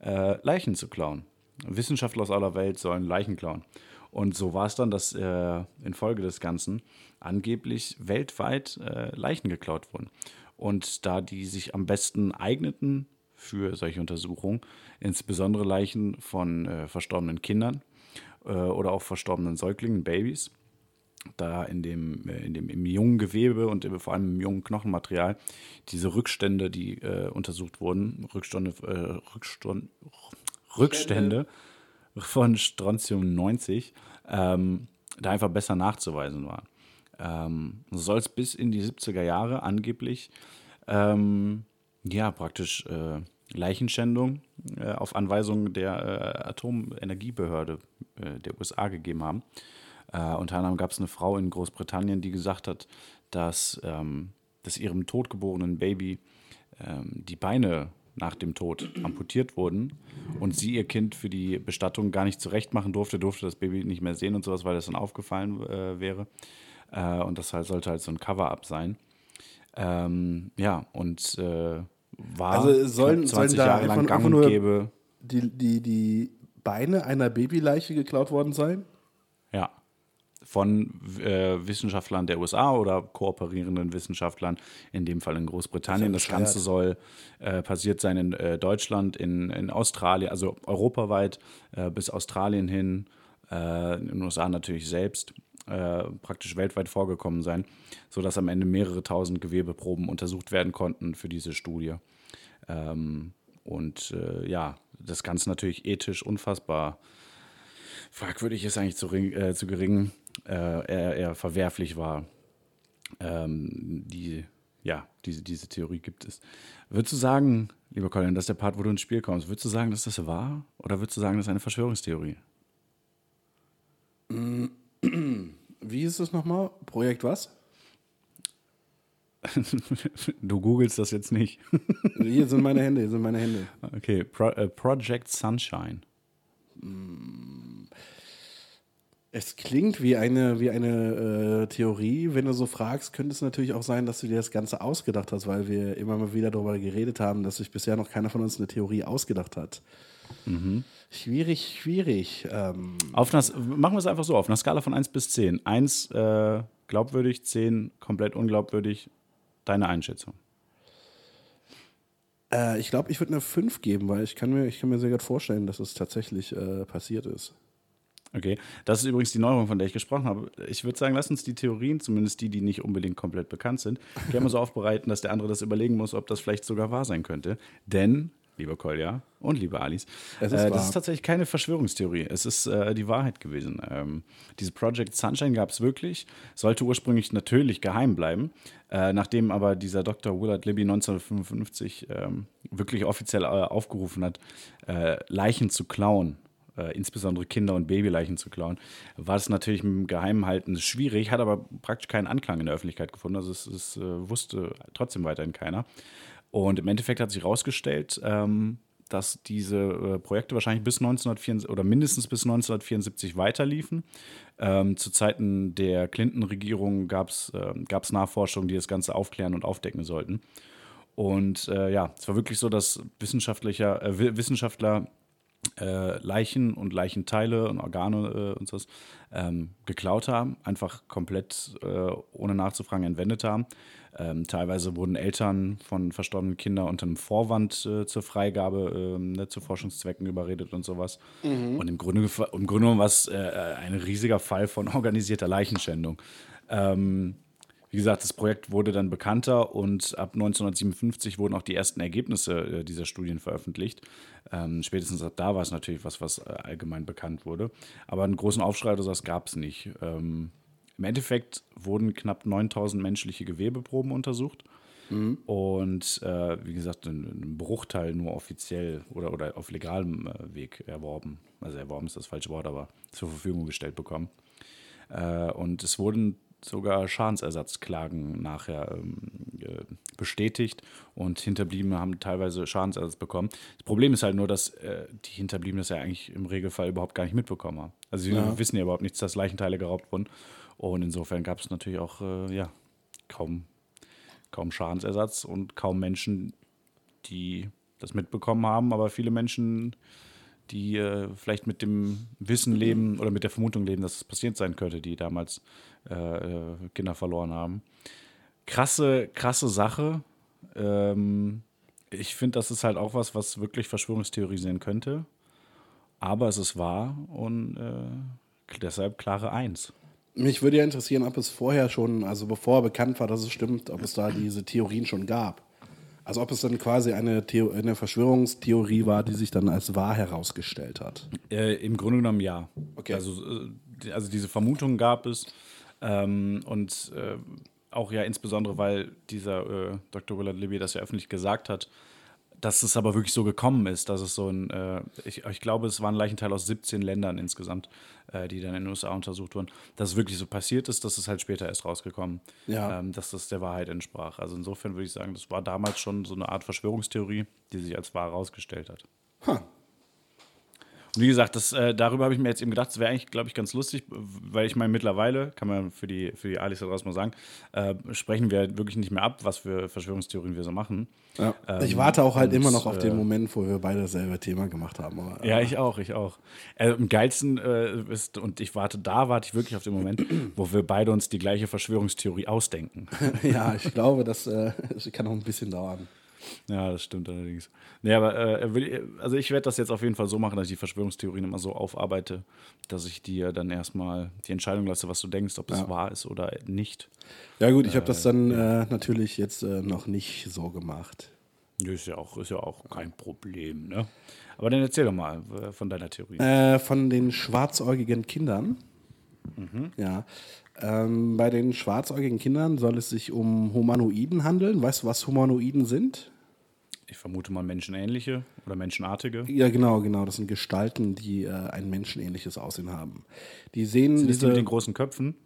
äh, Leichen zu klauen. Wissenschaftler aus aller Welt sollen Leichen klauen. Und so war es dann, dass äh, infolge des Ganzen angeblich weltweit äh, Leichen geklaut wurden. Und da die sich am besten eigneten für solche Untersuchungen, insbesondere Leichen von äh, verstorbenen Kindern äh, oder auch verstorbenen Säuglingen, Babys, da in dem, äh, in dem im jungen Gewebe und vor allem im jungen Knochenmaterial diese Rückstände, die äh, untersucht wurden, Rückstände, äh, Rückstund, Rückstände von Strontium 90, ähm, da einfach besser nachzuweisen waren. Ähm, so soll es bis in die 70er Jahre angeblich ähm, ja praktisch äh, Leichenschändung äh, auf Anweisung der äh, Atomenergiebehörde der USA gegeben haben. Äh, unter anderem gab es eine Frau in Großbritannien, die gesagt hat, dass, ähm, dass ihrem totgeborenen Baby ähm, die Beine nach dem Tod amputiert wurden und sie ihr Kind für die Bestattung gar nicht zurechtmachen durfte, durfte das Baby nicht mehr sehen und sowas, weil das dann aufgefallen äh, wäre. Äh, und das halt, sollte halt so ein Cover-up sein. Ähm, ja, und äh, war Also sollen- knapp sollen 20 da Jahre lang gang und nur- gäbe. Die, die, die Beine einer Babyleiche geklaut worden sein? Von äh, Wissenschaftlern der USA oder kooperierenden Wissenschaftlern, in dem Fall in Großbritannien. Das, Das Ganze soll äh, passiert sein in äh, Deutschland, in, in Australien, also europaweit äh, bis Australien hin, äh, in den USA natürlich selbst, äh, praktisch weltweit vorgekommen sein, sodass am Ende mehrere tausend Gewebeproben untersucht werden konnten für diese Studie. Ähm, und ja, das Ganze natürlich ethisch unfassbar fragwürdig ist eigentlich zu, äh, zu gering, eher, eher verwerflich war. Ähm, die, ja, diese, diese Theorie gibt es. Würdest du sagen, lieber Colin, dass der Part, wo du ins Spiel kommst, würdest du sagen, dass das wahr? Oder würdest du sagen, das ist eine Verschwörungstheorie? <clears throat> Wie ist es nochmal? Projekt was? <laughs> du googelst das jetzt nicht. <laughs> hier sind meine Hände, hier sind meine Hände. Okay, Pro, äh, Project Sunshine. Es klingt wie eine, wie eine äh, Theorie. Wenn du so fragst, könnte es natürlich auch sein, dass du dir das Ganze ausgedacht hast, weil wir immer mal wieder darüber geredet haben, dass sich bisher noch keiner von uns eine Theorie ausgedacht hat. Mhm. Schwierig, schwierig. Ähm, auf einer, machen wir es einfach so, auf einer Skala von 1 bis 10. 1 äh, glaubwürdig, 10 komplett unglaubwürdig. Deine Einschätzung? Äh, ich glaube, ich würde eine 5 geben, weil ich kann mir, ich kann mir sehr gut vorstellen, dass es tatsächlich äh, passiert ist. Okay, das ist übrigens die Neuerung, von der ich gesprochen habe. Ich würde sagen, lass uns die Theorien, zumindest die, die nicht unbedingt komplett bekannt sind, gerne mal so <laughs> aufbereiten, dass der andere das überlegen muss, ob das vielleicht sogar wahr sein könnte. Denn lieber Kolja und liebe Alice. Ist äh, das ist tatsächlich keine Verschwörungstheorie. Es ist äh, die Wahrheit gewesen. Ähm, diese Project Sunshine gab es wirklich, sollte ursprünglich natürlich geheim bleiben. Äh, nachdem aber dieser Dr. Willard Libby 1955 ähm, wirklich offiziell äh, aufgerufen hat, äh, Leichen zu klauen äh, insbesondere Kinder- und Babyleichen zu klauen, war es natürlich mit dem Geheimhalten schwierig, hat aber praktisch keinen Anklang in der Öffentlichkeit gefunden. Also es, es äh, wusste trotzdem weiterhin keiner. Und im Endeffekt hat sich herausgestellt, ähm, dass diese äh, Projekte wahrscheinlich bis 1974 oder mindestens bis 1974 weiterliefen. Ähm, zu Zeiten der Clinton-Regierung gab es äh, Nachforschungen, die das Ganze aufklären und aufdecken sollten. Und äh, ja, es war wirklich so, dass Wissenschaftlicher, äh, Wissenschaftler äh, Leichen und Leichenteile und Organe äh, und so ähm, geklaut haben, einfach komplett äh, ohne nachzufragen entwendet haben. Ähm, teilweise wurden Eltern von verstorbenen Kindern unter einem Vorwand äh, zur Freigabe, ähm, ne, zu Forschungszwecken überredet und sowas. Mhm. Und im Grunde, im Grunde genommen war es äh, ein riesiger Fall von organisierter Leichenschändung. Ähm, wie gesagt, das Projekt wurde dann bekannter und ab 1957 wurden auch die ersten Ergebnisse äh, dieser Studien veröffentlicht. Ähm, spätestens ab da war es natürlich was, was äh, allgemein bekannt wurde. Aber einen großen Aufschrei oder sowas gab es nicht. Ähm, im Endeffekt wurden knapp 9000 menschliche Gewebeproben untersucht. Mhm. Und äh, wie gesagt, ein, Bruchteil nur offiziell oder, oder auf legalem äh, Weg erworben. Also erworben ist das falsche Wort, aber zur Verfügung gestellt bekommen. Äh, und es wurden sogar Schadensersatzklagen nachher ähm, äh, bestätigt und Hinterbliebene haben teilweise Schadensersatz bekommen. Das Problem ist halt nur, dass äh, die Hinterbliebenen das ja eigentlich im Regelfall überhaupt gar nicht mitbekommen haben. Also sie ja. wissen ja überhaupt nichts, dass Leichenteile geraubt wurden und insofern gab es natürlich auch äh, ja, kaum, kaum Schadensersatz und kaum Menschen, die das mitbekommen haben, aber viele Menschen, die äh, vielleicht mit dem Wissen leben oder mit der Vermutung leben, dass es passiert sein könnte, die damals äh, äh Kinder verloren haben. Krasse, krasse Sache. Ähm, ich finde, das ist halt auch was, was wirklich Verschwörungstheorisieren könnte. Aber es ist wahr und äh, deshalb klare Eins. Mich würde ja interessieren, ob es vorher schon, also bevor bekannt war, dass es stimmt, ob es da diese Theorien schon gab. Also ob es dann quasi eine, Theo eine Verschwörungstheorie war, die sich dann als wahr herausgestellt hat. Äh, Im Grunde genommen ja. Okay. Also, äh, also diese Vermutung gab es. Ähm, und äh, auch ja insbesondere, weil dieser äh, Dr. Willard Libby das ja öffentlich gesagt hat, dass es aber wirklich so gekommen ist, dass es so ein, äh, ich, ich, glaube, es waren Leichenteile aus 17 Ländern insgesamt, äh, die dann in den USA untersucht wurden, dass es wirklich so passiert ist, dass es halt später erst rausgekommen, ja. ähm, dass das der Wahrheit entsprach. Also insofern würde ich sagen, das war damals schon so eine Art Verschwörungstheorie, die sich als wahr herausgestellt hat. Huh. Wie gesagt, das, äh, darüber habe ich mir jetzt eben gedacht, das wäre eigentlich, glaube ich, ganz lustig, weil ich meine, mittlerweile, kann man für die, für die Alice da draußen mal sagen, äh, sprechen wir wirklich nicht mehr ab, was für Verschwörungstheorien wir so machen. Ja. Ähm, ich warte auch halt und, immer noch auf den äh, Moment, wo wir beide dasselbe Thema gemacht haben. Aber, ja, ich auch, ich auch. Äh, am geilsten äh, ist, und ich warte, da warte ich wirklich auf den Moment, wo wir beide uns die gleiche Verschwörungstheorie ausdenken. <laughs> ja, ich glaube, das, äh, das kann noch ein bisschen dauern. Ja, das stimmt allerdings. Nee, aber äh, also ich werde das jetzt auf jeden Fall so machen, dass ich die Verschwörungstheorien immer so aufarbeite, dass ich dir dann erstmal die Entscheidung lasse, was du denkst, ob es ja. wahr ist oder nicht. Ja, gut, ich habe das dann äh, natürlich jetzt äh, noch nicht so gemacht. Ist ja auch, ist ja auch kein Problem, ne? Aber dann erzähl doch mal äh, von deiner Theorie. Äh, von den schwarzäugigen Kindern. Ja. Ähm, bei den schwarzäugigen Kindern soll es sich um Humanoiden handeln. Weißt du, was Humanoiden sind? Ich vermute mal menschenähnliche oder menschenartige. Ja, genau, genau. Das sind Gestalten, die äh, ein menschenähnliches Aussehen haben. Die sehen Sind das die diese. mit den großen Köpfen?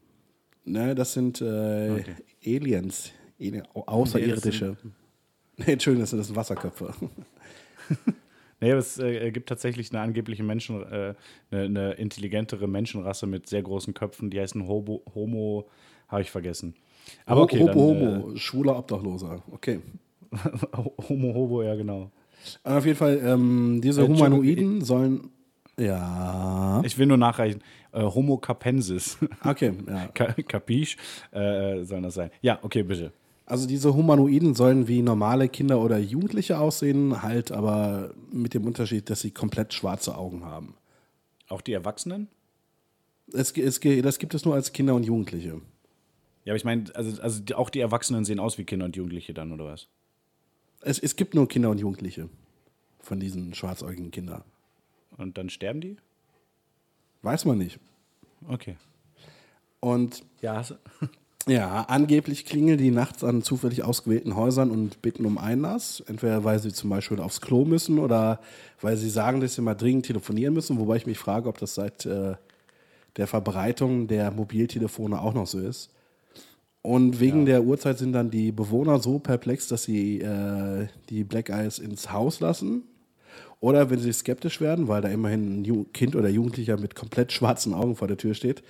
ne, das sind äh, Okay. Aliens, Ali- Außerirdische. <laughs> Nee, Entschuldigung, das sind, das sind Wasserköpfe. <laughs> Nee, aber es äh, gibt tatsächlich eine angebliche Menschen, äh, eine, eine intelligentere Menschenrasse mit sehr großen Köpfen, die heißen Hobo, Homo, habe ich vergessen. Aber okay, Homo, dann, Homo, schwuler Obdachloser. Okay. Äh, <laughs> Homo, Hobo, ja genau. Aber auf jeden Fall, ähm, diese Äh, Humanoiden sollen. Ja. Ich will nur nachreichen. Äh, Homo capensis. <laughs> Okay, ja. Ka- Capiche äh, soll das sein. Ja, okay, bitte. Also diese Humanoiden sollen wie normale Kinder oder Jugendliche aussehen, halt aber mit dem Unterschied, dass sie komplett schwarze Augen haben. Auch die Erwachsenen? Es, es, das gibt es nur als Kinder und Jugendliche. Ja, aber ich meine, also, also auch die Erwachsenen sehen aus wie Kinder und Jugendliche dann, oder was? Es, es gibt nur Kinder und Jugendliche von diesen schwarzäugigen Kindern. Und dann sterben die? Weiß man nicht. Okay. Und Ja, <laughs> ja, angeblich klingeln die nachts an zufällig ausgewählten Häusern und bitten um Einlass. Entweder weil sie zum Beispiel aufs Klo müssen oder weil sie sagen, dass sie mal dringend telefonieren müssen. Wobei ich mich frage, ob das seit äh, der Verbreitung der Mobiltelefone auch noch so ist. Und wegen der Uhrzeit sind dann die Bewohner so perplex, dass sie äh, die Black Eyes ins Haus lassen. Oder wenn sie skeptisch werden, weil da immerhin ein Kind oder Jugendlicher mit komplett schwarzen Augen vor der Tür steht,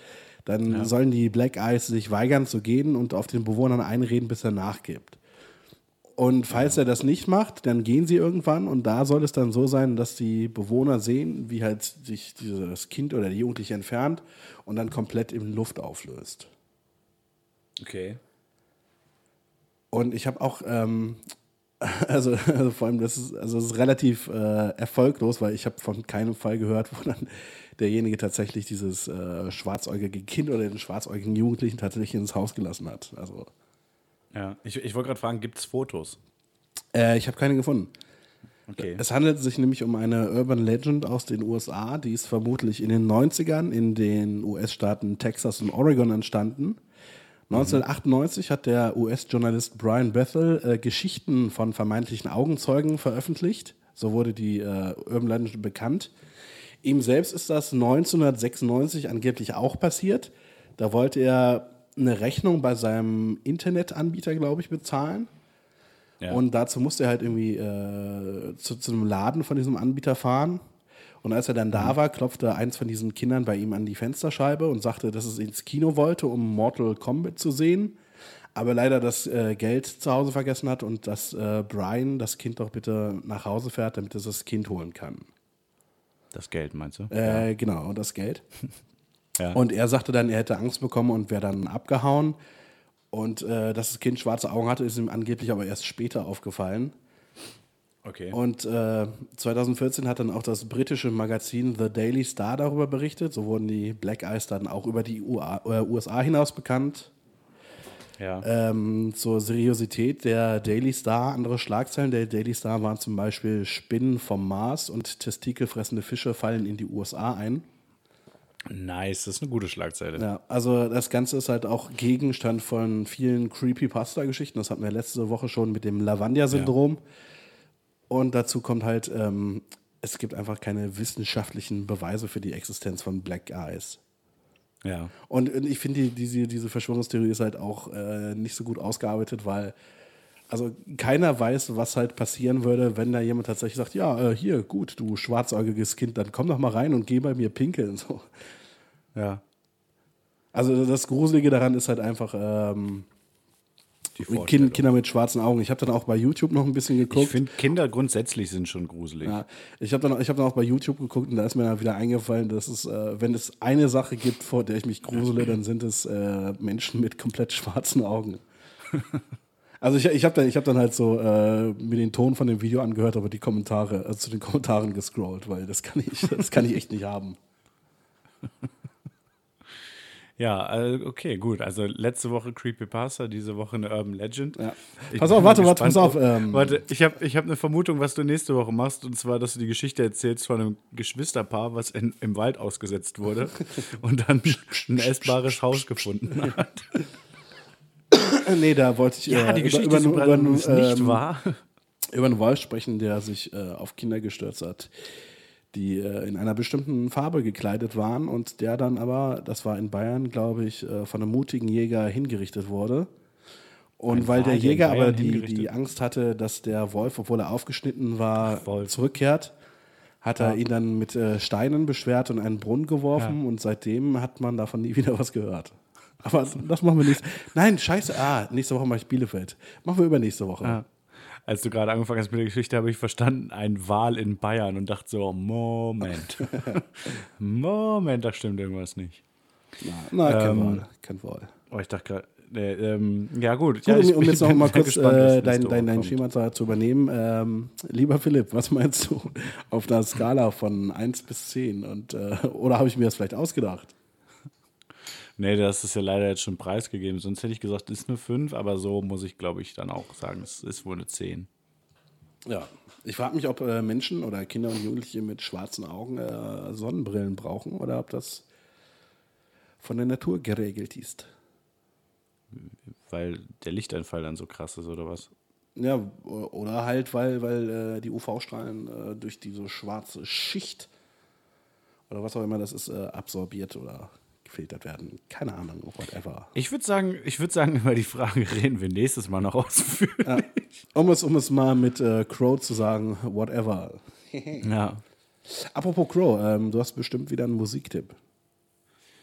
dann sollen die Black Eyes sich weigern zu gehen und auf den Bewohnern einreden, bis er nachgibt. Und falls er das nicht macht, dann gehen sie irgendwann und da soll es dann so sein, dass die Bewohner sehen, wie halt sich dieses Kind oder die Jugendliche entfernt und dann komplett in Luft auflöst. Okay. Und ich habe auch, ähm, <laughs> also, also vor allem, das ist, also das ist relativ äh, erfolglos, weil ich habe von keinem Fall gehört, wo dann derjenige tatsächlich dieses äh, schwarzäugige Kind oder den schwarzäugigen Jugendlichen tatsächlich ins Haus gelassen hat. Also Ja, ich, ich wollte gerade fragen, gibt es Fotos? äh, ich habe keine gefunden. Okay. Es handelt sich nämlich um eine Urban Legend aus den USA, die ist vermutlich in den 90ern in den US-Staaten Texas und Oregon entstanden. 1998 hat der US-Journalist Brian Bethel äh, Geschichten von vermeintlichen Augenzeugen veröffentlicht. So wurde die äh, Urban Legend bekannt. Ihm selbst ist das 1996 angeblich auch passiert. Da wollte er eine Rechnung bei seinem Internetanbieter, glaube ich, bezahlen. Ja. Und dazu musste er halt irgendwie äh, zu, zu einem Laden von diesem Anbieter fahren. Und als er dann da war, klopfte eins von diesen Kindern bei ihm an die Fensterscheibe und sagte, dass es ins Kino wollte, um Mortal Kombat zu sehen. Aber leider das äh, Geld zu Hause vergessen hat und dass äh, Brian das Kind doch bitte nach Hause fährt, damit es das Kind holen kann. Das Geld, meinst du? Äh, Genau, das Geld. <laughs> Ja. Und er sagte dann, er hätte Angst bekommen und wäre dann abgehauen. Und äh, dass das Kind schwarze Augen hatte, ist ihm angeblich aber erst später aufgefallen. Okay. Und äh, 2014 hat dann auch das britische Magazin The Daily Star darüber berichtet. So wurden die Black Eyes dann auch über die UA, äh, USA hinaus bekannt. ja. Ähm, zur Seriosität der Daily Star, andere Schlagzeilen der Daily Star waren zum Beispiel Spinnen vom Mars und testikelfressende Fische fallen in die USA ein. nice, das ist eine gute Schlagzeile. Ja, also das Ganze ist halt auch Gegenstand von vielen Creepypasta-Geschichten. Das hatten wir letzte Woche schon mit dem Lavandia-Syndrom. Und dazu kommt halt, ähm, es gibt einfach keine wissenschaftlichen Beweise für die Existenz von Black Eyes. Ja. Und ich finde, die, diese, diese Verschwörungstheorie ist halt auch äh, nicht so gut ausgearbeitet, weil also keiner weiß, was halt passieren würde, wenn da jemand tatsächlich sagt, ja, äh, hier, gut, du schwarzäugiges Kind, dann komm doch mal rein und geh bei mir pinkeln. <laughs> So. Ja. Also das Gruselige daran ist halt einfach ähm, Die Vorstellung. Kinder mit schwarzen Augen. Ich habe dann auch bei YouTube noch ein bisschen Ich geguckt. finde, Kinder grundsätzlich sind schon gruselig. Ja, ich habe dann, ich hab dann auch bei YouTube geguckt und da ist mir dann wieder eingefallen, dass es, äh, wenn es eine Sache gibt, vor der ich mich grusele, dann sind es äh, Menschen mit komplett schwarzen Augen. <laughs> Also ich, ich habe dann, ich hab dann halt so äh, mir den Ton von dem Video angehört, aber die Kommentare, also zu den Kommentaren gescrollt, weil das kann ich, das kann ich echt nicht haben. <laughs> Ja, äh, okay, gut. Also letzte Woche Creepypasta, diese Woche eine Urban Legend. Ja. Pass auf, warte, warte, pass auf, ob- ähm. warte, ich habe ich hab eine Vermutung, was du nächste Woche machst. Und zwar, dass du die Geschichte erzählst von einem Geschwisterpaar, was in, im Wald ausgesetzt wurde <laughs> und dann ein essbares Haus gefunden hat. nee, da wollte ich Ja, äh, die Geschichte über, ist, über, über, nicht ähm, wahr. über einen Wolf sprechen, der sich äh, auf Kinder gestürzt hat, die äh, in einer bestimmten Farbe gekleidet waren und der dann aber, das war in Bayern, glaube ich, äh, von einem mutigen Jäger hingerichtet wurde. Und Ein weil der Jäger aber die, die Angst hatte, dass der Wolf, obwohl er aufgeschnitten war, Wolf. zurückkehrt, hat er ihn dann mit äh, Steinen beschwert und in einen Brunnen geworfen Ja. und seitdem hat man davon nie <laughs> wieder was gehört. Aber das machen wir nicht. Nein, scheiße. Ah, nächste Woche mache ich Bielefeld. Machen wir übernächste Woche. Ja. Als du gerade angefangen hast mit der Geschichte, habe ich verstanden, ein Wal in Bayern und dachte so, Moment. <laughs> Moment, da stimmt irgendwas nicht. Na, na kein Ähm, Wahl. Kein Wahl. Oh, ich dachte gerade, nee, ähm, ja gut. Gut, ja, um, ich- um jetzt noch mal <laughs> kurz gespannt, äh, dein, dein, dein. Schema zu übernehmen. Ähm, lieber Philipp, was meinst du auf einer Skala von 1 bis 10? Und, äh, oder habe ich mir das vielleicht ausgedacht? Nee, das ist ja leider jetzt schon preisgegeben. Sonst hätte ich gesagt, es ist eine 5, aber so muss ich, glaube ich, dann auch sagen, es ist wohl eine 10. Ja. Ich frage mich, ob äh, Menschen oder Kinder und Jugendliche mit schwarzen Augen äh, Sonnenbrillen brauchen oder ob das von der Natur geregelt ist. Weil der Lichteinfall dann so krass ist, oder was? Ja, oder halt, weil, weil äh, die UV-Strahlen äh, durch diese schwarze Schicht oder was auch immer das ist, äh, absorbiert oder gefiltert werden. Keine Ahnung, whatever. Ich würde sagen, ich würde sagen, <laughs> über die Frage reden wir nächstes Mal noch ausführlich. Um es, um es mal mit äh, Crow zu sagen, whatever. <laughs> Ja. Apropos Crow, ähm, du hast bestimmt wieder einen Musiktipp.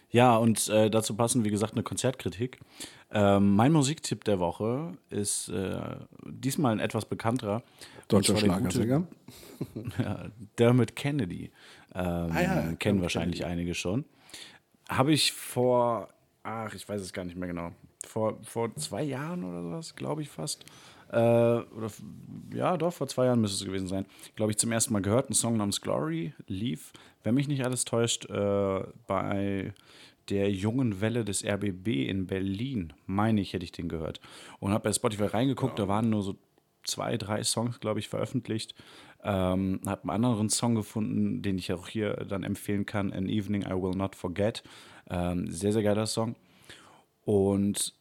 Ja, und äh, dazu passend, wie gesagt, eine Konzertkritik. Ähm, mein Musiktipp der Woche ist äh, diesmal ein etwas bekannterer. Deutscher Schlagersänger. <laughs> Ja, Dermot Kennedy. Ähm, Ah ja, kennen Dermot wahrscheinlich Kennedy. einige schon. Habe ich vor, ach, ich weiß es gar nicht mehr genau, vor, vor zwei Jahren oder sowas, glaube ich fast. Äh, oder, ja, doch, vor zwei Jahren müsste es gewesen sein. Glaube ich zum ersten Mal gehört. Ein Song namens Glory lief, wenn mich nicht alles täuscht, äh, bei der jungen Welle des RBB in Berlin, meine ich, hätte ich den gehört. Und habe bei Spotify reingeguckt, da waren nur so zwei, drei Songs, glaube ich, veröffentlicht. Ähm, habe einen anderen Song gefunden, den ich auch hier dann empfehlen kann, An Evening I Will Not Forget. Ähm, sehr, sehr geiler Song. Und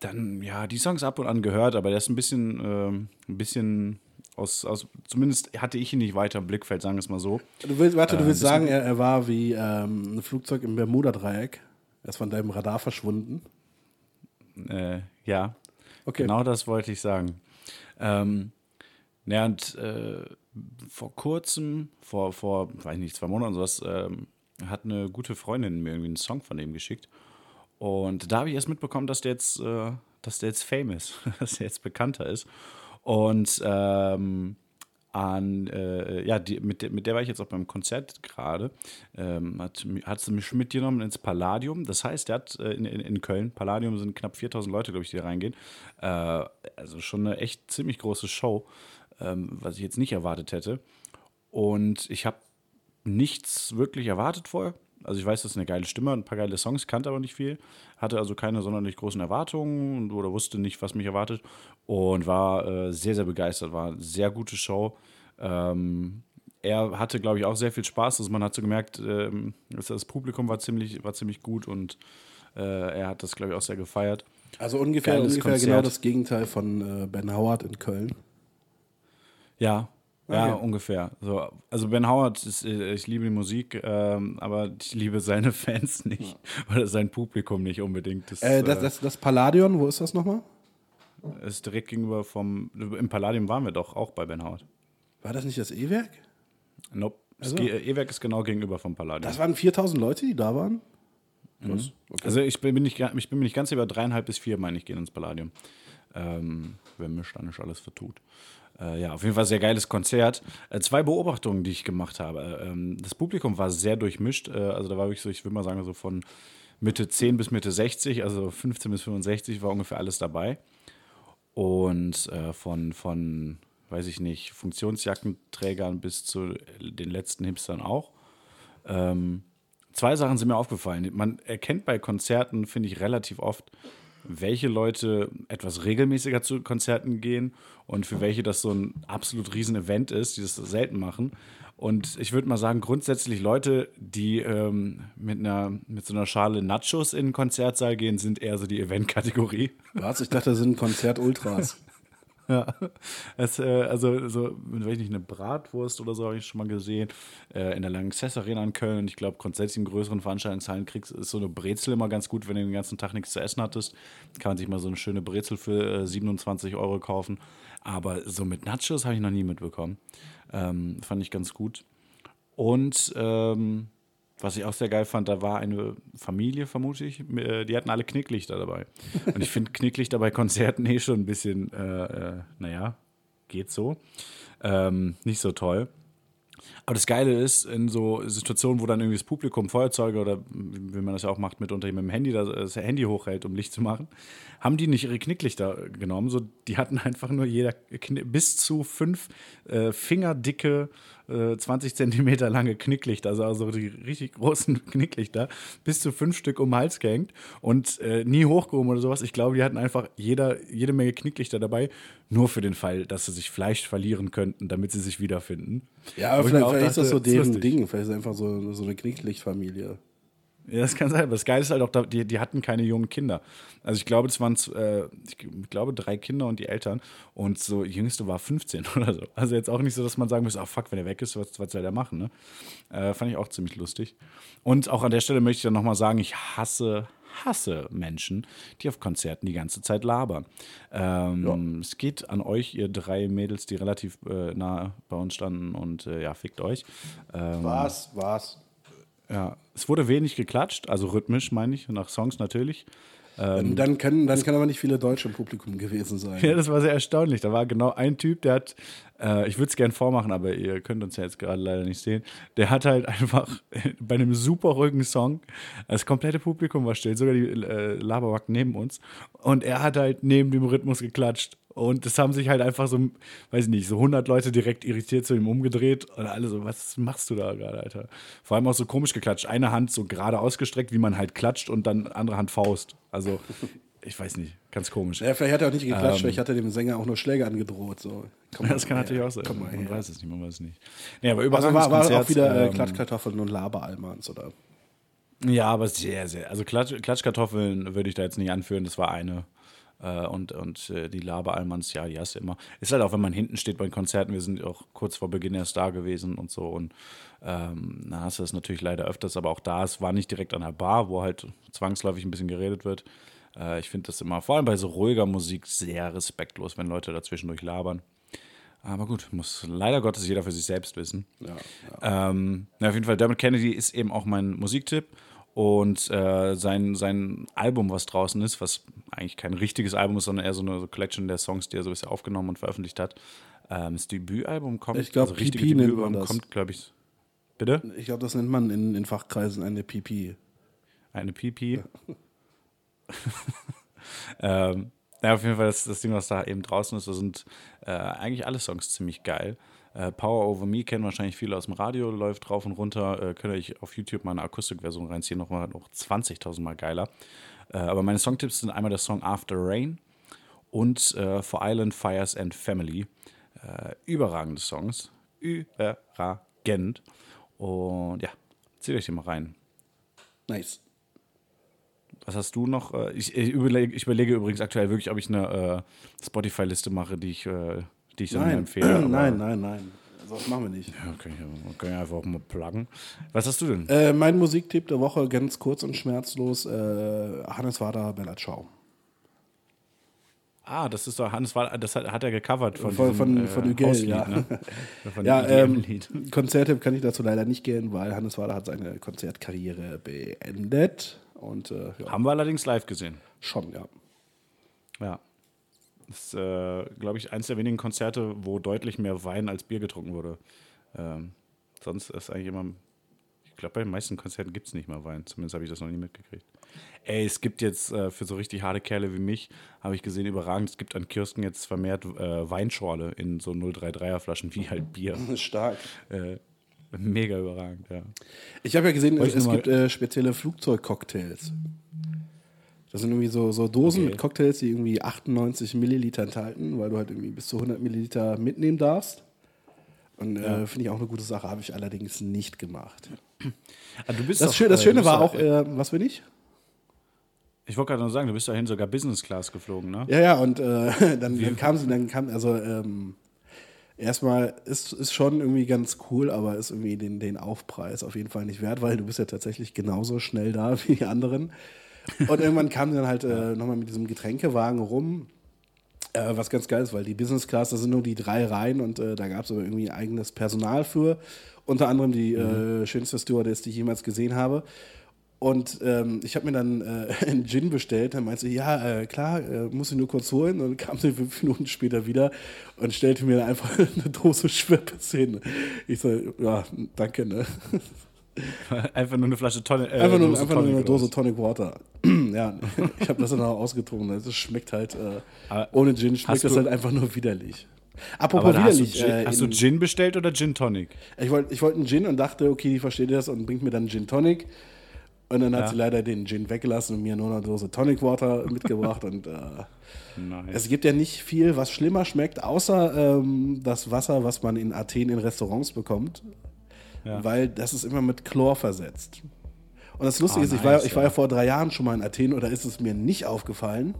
dann, ja, die Songs ab und an gehört, aber der ist ein bisschen, ähm, ein bisschen aus, aus, zumindest hatte ich ihn nicht weiter im Blickfeld, sagen wir es mal so. Du willst, warte, du Äh, willst das- sagen, er, er war wie ähm, ein Flugzeug im Bermuda-Dreieck. Er ist von deinem Radar verschwunden. Äh, ja, Okay. genau das wollte ich sagen. Ähm, ja, und äh, vor kurzem, vor, vor, weiß nicht, zwei Monaten sowas, ähm, hat eine gute Freundin mir irgendwie einen Song von dem geschickt. Und da habe ich erst mitbekommen, dass der jetzt, äh, dass der jetzt famous, <laughs> dass der jetzt bekannter ist. Und ähm, an, äh, ja, die, mit, der, mit der war ich jetzt auch beim Konzert gerade. Ähm, hat, hat sie mich mitgenommen ins Palladium. Das heißt, der hat äh, in, in, in Köln, Palladium sind knapp 4000 Leute, glaube ich, die da reingehen. Äh, also schon eine echt ziemlich große Show, ähm, was ich jetzt nicht erwartet hätte. Und ich habe nichts wirklich erwartet vorher. Also ich weiß, das ist eine geile Stimme, ein paar geile Songs, kannte aber nicht viel. Hatte also keine sonderlich großen Erwartungen oder wusste nicht, was mich erwartet. Und war äh, sehr, sehr begeistert. War eine sehr gute Show. Ähm, er hatte, glaube ich, auch sehr viel Spaß. Also man hat so gemerkt, ähm, das Publikum war ziemlich, war ziemlich gut und äh, er hat das, glaube ich, auch sehr gefeiert. Also ungefähr, Geiles ungefähr Konzert. genau das Gegenteil von äh, Ben Howard in Köln. Ja, ja, Okay. ungefähr. So, also Ben Howard, ist, äh, ich liebe die Musik, ähm, aber ich liebe seine <laughs> Fans nicht oder sein Publikum nicht unbedingt. Das, Äh, das, äh, das, das Palladion, wo ist das nochmal? ist direkt gegenüber vom. Im Palladium waren wir doch auch bei Ben Howard. War das nicht das E-Werk? Nope. Das Also? E-Werk ist genau gegenüber vom Palladium. Das waren 4000 Leute, die da waren? Was? Okay. Also ich bin, nicht, ich bin mir nicht ganz sicher, dreieinhalb bis vier, meine ich, gehen ins Palladium. Ähm, wenn mich dann nicht alles vertut. Äh, ja, auf jeden Fall sehr geiles Konzert. Äh, zwei Beobachtungen, die ich gemacht habe. Ähm, das Publikum war sehr durchmischt. Äh, also da war wirklich so, ich würde mal sagen, so von Mitte 10 bis Mitte 60, also 15 bis 65 war ungefähr alles dabei. Und äh, von, von, weiß ich nicht, Funktionsjackenträgern bis zu den letzten Hipstern auch. Ähm, zwei Sachen sind mir aufgefallen. Man erkennt bei Konzerten, finde ich, relativ oft, welche Leute etwas regelmäßiger zu Konzerten gehen und für welche das so ein absolut riesen Event ist, die das selten machen. Und ich würde mal sagen, grundsätzlich Leute, die ähm, mit, einer, mit so einer Schale Nachos in den Konzertsaal gehen, sind eher so die Event-Kategorie. Was? Ich dachte, das sind Konzert-Ultras. Ja, <laughs> es, äh, also so, weiß ich nicht, eine Bratwurst oder so habe ich schon mal gesehen. Äh, in der Lanxess Arena in Köln. Ich glaube, grundsätzlich in größeren Veranstaltungshallen kriegst ist so eine Brezel immer ganz gut, wenn du den ganzen Tag nichts zu essen hattest. Kann man sich mal so eine schöne Brezel für äh, 27 Euro kaufen. Aber so mit Nachos habe ich noch nie mitbekommen. Ähm, fand ich ganz gut. Und ähm, was ich auch sehr geil fand, da war eine Familie, vermute ich, äh, die hatten alle Knicklichter dabei. Und ich finde Knicklichter bei Konzerten eh schon ein bisschen, äh, äh, naja, geht so. Ähm, nicht so toll. Aber das Geile ist, in so Situationen, wo dann irgendwie das Publikum Feuerzeuge oder wie man das ja auch macht, mitunter mit dem Handy das Handy hochhält, um Licht zu machen, haben die nicht ihre Knicklichter genommen. So, die hatten einfach nur jeder bis zu fünf äh, fingerdicke, äh, 20 Zentimeter lange Knicklichter, also, also die richtig großen <laughs> Knicklichter, bis zu fünf Stück um den Hals gehängt und äh, nie hochgehoben oder sowas. Ich glaube, die hatten einfach jeder, jede Menge Knicklichter dabei, nur für den Fall, dass sie sich vielleicht verlieren könnten, damit sie sich wiederfinden. Ja, aber vielleicht, vielleicht ist das so deren Ding. Vielleicht ist es einfach so, so eine Knicklichtfamilie. Ja, das kann sein. Aber das Geile ist halt auch, die, die hatten keine jungen Kinder. Also ich glaube, das waren, äh, ich glaube, drei Kinder und die Eltern. Und so, die jüngste war 15 <laughs> oder so. Also jetzt auch nicht so, dass man sagen muss, ach fuck, wenn er weg ist, was, was soll der machen, ne? Äh, fand ich auch ziemlich lustig. Und auch an der Stelle möchte ich dann nochmal sagen, ich hasse, hasse Menschen, die auf Konzerten die ganze Zeit labern. Ähm, ja. Es geht an euch, ihr drei Mädels, die relativ äh, nah bei uns standen und äh, ja, fickt euch. Ähm, was, was? Ja, es wurde wenig geklatscht, also rhythmisch meine ich, nach Songs natürlich. Ähm, dann, können, dann können aber nicht viele Deutsche im Publikum gewesen sein. Ja, das war sehr erstaunlich. Da war genau ein Typ, der hat, äh, ich würde es gerne vormachen, aber ihr könnt uns ja jetzt gerade leider nicht sehen. Der hat halt einfach <laughs> bei einem super ruhigen Song, das komplette Publikum war still, sogar die äh, Laberwack neben uns. Und er hat halt neben dem Rhythmus geklatscht. Und es haben sich halt einfach so, weiß ich nicht, so 100 Leute direkt irritiert zu ihm umgedreht und alle so, was machst du da gerade, Alter? Vor allem auch so komisch geklatscht. Eine Hand so gerade ausgestreckt, wie man halt klatscht und dann andere Hand Faust. Also, <laughs> ich weiß nicht, ganz komisch. Ja, vielleicht hat er auch nicht geklatscht, ähm, vielleicht hat er dem Sänger auch nur Schläge angedroht. So. Komm <laughs> das kann natürlich auch sein. Komm mal man weiß es nicht, man weiß es nicht. Nee, aber also war, war auch wieder äh, ähm, Klatschkartoffeln und Laberalmans, oder? Ja, aber sehr, sehr. Also Klatsch, Klatschkartoffeln würde ich da jetzt nicht anführen, das war eine. Äh, und und äh, die Laberalmans, ja, die hast du immer. Ist halt auch, wenn man hinten steht bei Konzerten, wir sind auch kurz vor Beginn erst da gewesen und so. Und ähm, dann hast du das natürlich leider öfters, aber auch da, es war nicht direkt an der Bar, wo halt zwangsläufig ein bisschen geredet wird. Äh, ich finde das immer, vor allem bei so ruhiger Musik, sehr respektlos, wenn Leute dazwischendurch labern. Aber gut, muss leider Gottes jeder für sich selbst wissen. Ja, ja. Ähm, auf jeden Fall, Dermot Kennedy ist eben auch mein Musiktipp. Und äh, sein, sein Album, was draußen ist, was eigentlich kein richtiges Album ist, sondern eher so eine so Collection der Songs, die er so bisher aufgenommen und veröffentlicht hat. Ähm, das Debütalbum kommt. Ich glaube, also PP nennt man das. kommt, glaube ich. Bitte? Ich glaube, das nennt man in, in Fachkreisen eine PP. Eine PP? Ja. <laughs> ähm, ja, auf jeden Fall das, das Ding, was da eben draußen ist, da sind äh, eigentlich alle Songs ziemlich geil. Äh, Power Over Me kennen wahrscheinlich viele aus dem Radio, läuft drauf und runter. Äh, könnt ihr euch auf YouTube mal eine Akustikversion reinziehen, nochmal noch 20.000 Mal geiler. Äh, aber meine Songtipps sind einmal der Song After Rain und äh, For Island, Fires and Family. Äh, überragende Songs. Überragend. Und ja, zieht euch die mal rein. Nice. Was hast du noch? Äh, ich, ich, überlege, ich überlege übrigens aktuell wirklich, ob ich eine Spotify-Liste mache, die ich die ich dann empfehle. <clears throat> nein, nein, nein. Also das machen wir nicht. Ja, okay, kann ja einfach auch mal pluggen. Was hast du denn? Äh, mein Musiktipp der Woche, ganz kurz und schmerzlos: äh, Hannes Wader, Bella Ciao. Ah, das ist doch Hannes Wader, das hat, hat er gecovert von Von, diesem, von, äh, von Ügel, ja. Ne? <laughs> von ja, ähm, Konzerttipp kann ich dazu leider nicht gehen, weil Hannes Wader hat seine Konzertkarriere beendet. Und, äh, ja. Haben wir allerdings live gesehen. Schon, ja. Ja, das ist, äh, glaube ich, eins der wenigen Konzerte, wo deutlich mehr Wein als Bier getrunken wurde. Ähm, sonst ist eigentlich immer. Ich glaube, bei den meisten Konzerten gibt es nicht mehr Wein. Zumindest habe ich das noch nie mitgekriegt. Ey, es gibt jetzt äh, für so richtig harte Kerle wie mich, habe ich gesehen, überragend, es gibt an Kiosken jetzt vermehrt äh, Weinschorle in so 033er Flaschen wie halt Bier. <laughs> Stark. Äh, Mega überragend, ja. Ich habe ja gesehen, es mal- gibt äh, spezielle Flugzeugcocktails. Das sind irgendwie so, so Dosen Okay. mit Cocktails, die irgendwie 98 Milliliter enthalten, weil du halt irgendwie bis zu 100 Milliliter mitnehmen darfst. Und äh, finde ich auch eine gute Sache, habe ich allerdings nicht gemacht. Ah, du bist Das, doch, das äh, Schöne du bist war auch, äh, was bin ich? Ich wollte gerade noch sagen, du bist dahin sogar Business Class geflogen, ne? Ja, ja, und äh, <laughs> dann, dann kam sie, dann kam, also ähm, erstmal ist, ist schon irgendwie ganz cool, aber ist irgendwie den, den Aufpreis auf jeden Fall nicht wert, weil du bist ja tatsächlich genauso schnell da <laughs> wie die anderen. Und irgendwann kam sie dann halt äh, nochmal mit diesem Getränkewagen rum. Äh, was ganz geil ist, weil die Business Class, da sind nur die drei Reihen und äh, da gab es aber irgendwie eigenes Personal für. Unter anderem die äh, schönste Stewardess, die ich jemals gesehen habe. Und ähm, ich habe mir dann äh, <laughs> einen Gin bestellt. Dann meinte sie, ja, äh, klar, äh, muss ich nur kurz holen. Und dann kam sie fünf Minuten später wieder und stellte mir einfach <laughs> eine Dose Schweppes hin. Ich so, ja, danke, ne? <laughs> <laughs> Einfach nur eine Flasche Tonne. Äh, Einfach nur, Dose einfach nur eine Tonic Dose. Tonic Water. <clears throat> ja, <laughs> ich habe das dann auch ausgetrunken. Das schmeckt halt, äh, ohne Gin schmeckt das halt einfach nur widerlich. Apropos da hast, du widerlich. Gin, äh, hast du in- Gin bestellt oder Gin Tonic? Ich wollte ich wollt einen Gin und dachte, okay, die versteht das und bringt mir dann Gin Tonic. Und dann hat Ja. sie leider den Gin weggelassen und mir nur eine Dose Tonic Water <laughs> mitgebracht. und äh, Nein. es gibt ja nicht viel, was schlimmer schmeckt, außer ähm, das Wasser, was man in Athen in Restaurants bekommt. Ja. Weil das ist immer mit Chlor versetzt. Und das Lustige Ah, ist, ich, war, nice, ich war ja vor drei Jahren schon mal in Athen oder ist es mir nicht aufgefallen.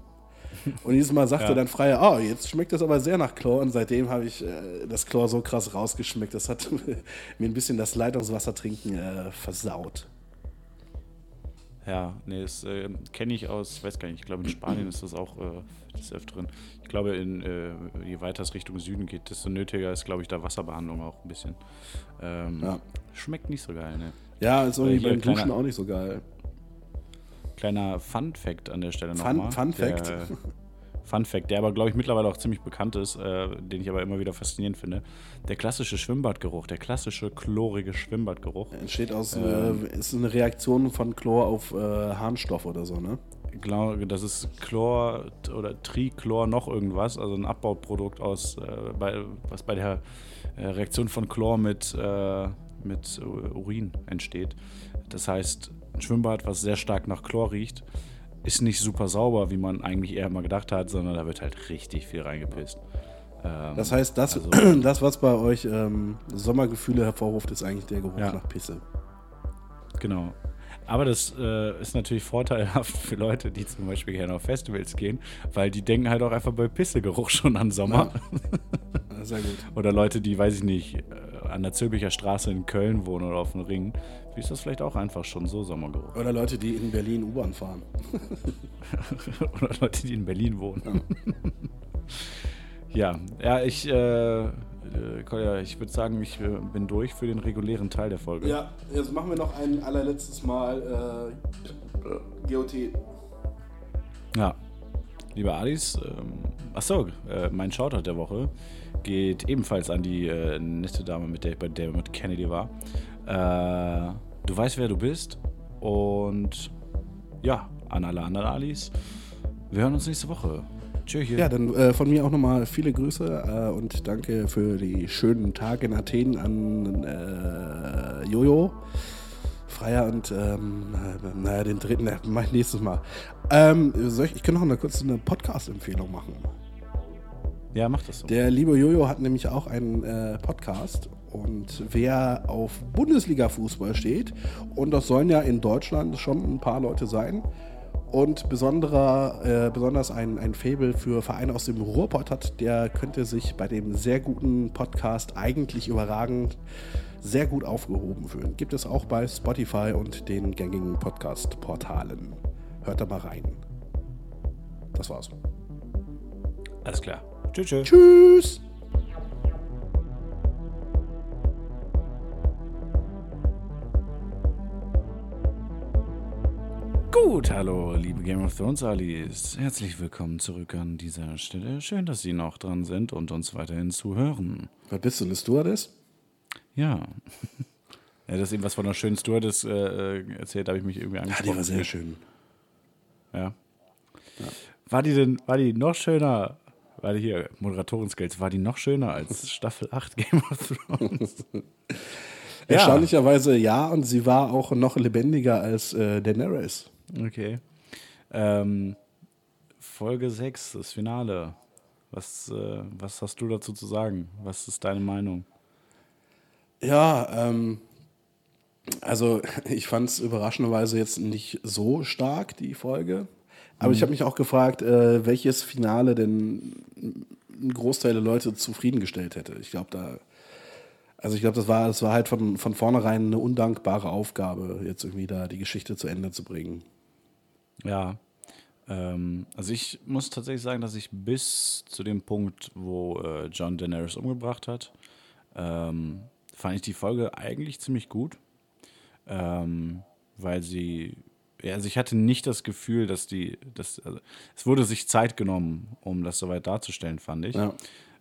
Und dieses Mal sagte Ja. dann Freier, oh, jetzt schmeckt das aber sehr nach Chlor. Und seitdem habe ich äh, das Chlor so krass rausgeschmeckt. Das hat <laughs> mir ein bisschen das Leitungswasser trinken äh, versaut. Ja, nee, das äh, kenne ich aus, ich weiß gar nicht, ich glaube in Spanien ist das auch äh, des Öfteren. Ich glaube, in, äh, je weiter es Richtung Süden geht, desto nötiger ist, glaube ich, da Wasserbehandlung auch ein bisschen. Ähm, Ja. Schmeckt nicht so geil, ne? Ja, ist irgendwie Äh, hier, beim Duschen kleiner- auch nicht so geil. Kleiner Fun-Fact an der Stelle Fun- nochmal. Fun Fact? Der, <laughs> Fun Fact, der aber, glaube ich, mittlerweile auch ziemlich bekannt ist, äh, den ich aber immer wieder faszinierend finde. Der klassische Schwimmbadgeruch, der klassische chlorige Schwimmbadgeruch. Entsteht aus, Ähm. äh, ist eine Reaktion von Chlor auf äh, Harnstoff oder so, ne? Genau, das ist Chlor oder Trichlor noch irgendwas, also ein Abbauprodukt aus, äh, bei, was bei der äh, Reaktion von Chlor mit, äh, mit Urin entsteht. Das heißt, ein Schwimmbad, was sehr stark nach Chlor riecht, ist nicht super sauber, wie man eigentlich eher mal gedacht hat, sondern da wird halt richtig viel reingepisst. Ähm, Das heißt, das, Also- <clears throat> das was bei euch ähm, Sommergefühle hervorruft, ist eigentlich der Geruch Ja. nach Pisse. Genau. Aber das äh, ist natürlich vorteilhaft <laughs> für Leute, die zum Beispiel gerne auf Festivals gehen, weil die denken halt auch einfach bei Pissegeruch <laughs> schon an Sommer. Ja, Sehr gut. <laughs> Oder Leute, die, weiß ich nicht, äh, an der Zülpicher Straße in Köln wohnen oder auf dem Ring. Ist das vielleicht auch einfach schon so Sommergeruch? Oder Leute, die in Berlin U-Bahn fahren. <laughs> oder Leute, die in Berlin wohnen. ja, <laughs> ja, ich, äh, äh, Kolja, ich würde sagen, ich äh, bin durch für den regulären Teil der Folge. Ja, jetzt machen wir noch ein allerletztes Mal äh, GOT. Ja. Lieber Adis, ähm, achso, äh, mein Shoutout der Woche geht ebenfalls an die äh, nette Dame, mit der ich bei David Kennedy war. Äh, du weißt, wer du bist. Und ja, an alle anderen Alis. Wir hören uns nächste Woche. Tschüss. Ja, dann äh, von mir auch nochmal viele Grüße äh, und danke für die schönen Tage in Athen an äh, Jojo. Freier und ähm, äh, naja, den dritten, <laughs> ich nächstes Mal. Ähm, ich, ich kann noch eine kurze Podcast-Empfehlung machen. Ja, mach das so. Der liebe Jojo hat nämlich auch einen äh, Podcast und wer auf Bundesliga-Fußball steht, und das sollen ja in Deutschland schon ein paar Leute sein, und besonderer, äh, besonders ein, ein Faible für Vereine aus dem Ruhrpott hat, der könnte sich bei dem sehr guten Podcast eigentlich überragend sehr gut aufgehoben fühlen. Gibt es auch bei Spotify und den gängigen Podcast-Portalen. Hört da mal rein. Das war's. Alles klar. Tschüss. tschüss. Tschüss! Gut, hallo, liebe Game of Thrones Alis. Herzlich willkommen zurück an dieser Stelle. Schön, dass Sie noch dran sind und uns weiterhin zuhören. Was bist du, eine Stewardess? Ja. <laughs> Ja, dass eben was von einer schönen Stewardess äh, äh, erzählt, habe ich mich irgendwie Ja, angesprochen. die war sehr schön. Ja. War die denn, war die noch schöner, war die hier, Moderatoren-Skills, war die noch schöner als Staffel 8 Game of Thrones? Ja. <laughs> Erstaunlicherweise ja, und sie war auch noch lebendiger als äh, Daenerys. Okay. Ähm, Folge 6, das Finale. Was, äh, was hast du dazu zu sagen? Was ist deine Meinung? Ja, ähm, also <laughs> ich fand es überraschenderweise jetzt nicht so stark, die Folge. Aber ich habe mich auch gefragt, äh, welches Finale denn ein Großteil der Leute zufriedengestellt hätte. Ich glaube, da. Also ich glaube, das war, das war halt von, von vornherein eine undankbare Aufgabe, jetzt irgendwie da die Geschichte zu Ende zu bringen. Ja. Ähm, also ich muss tatsächlich sagen, dass ich bis zu dem Punkt, wo äh, John Daenerys umgebracht hat, ähm, fand ich die Folge eigentlich ziemlich gut. Ähm, weil sie, also ich hatte nicht das Gefühl, dass die, dass, also es wurde sich Zeit genommen, um das soweit darzustellen, fand ich. Ja.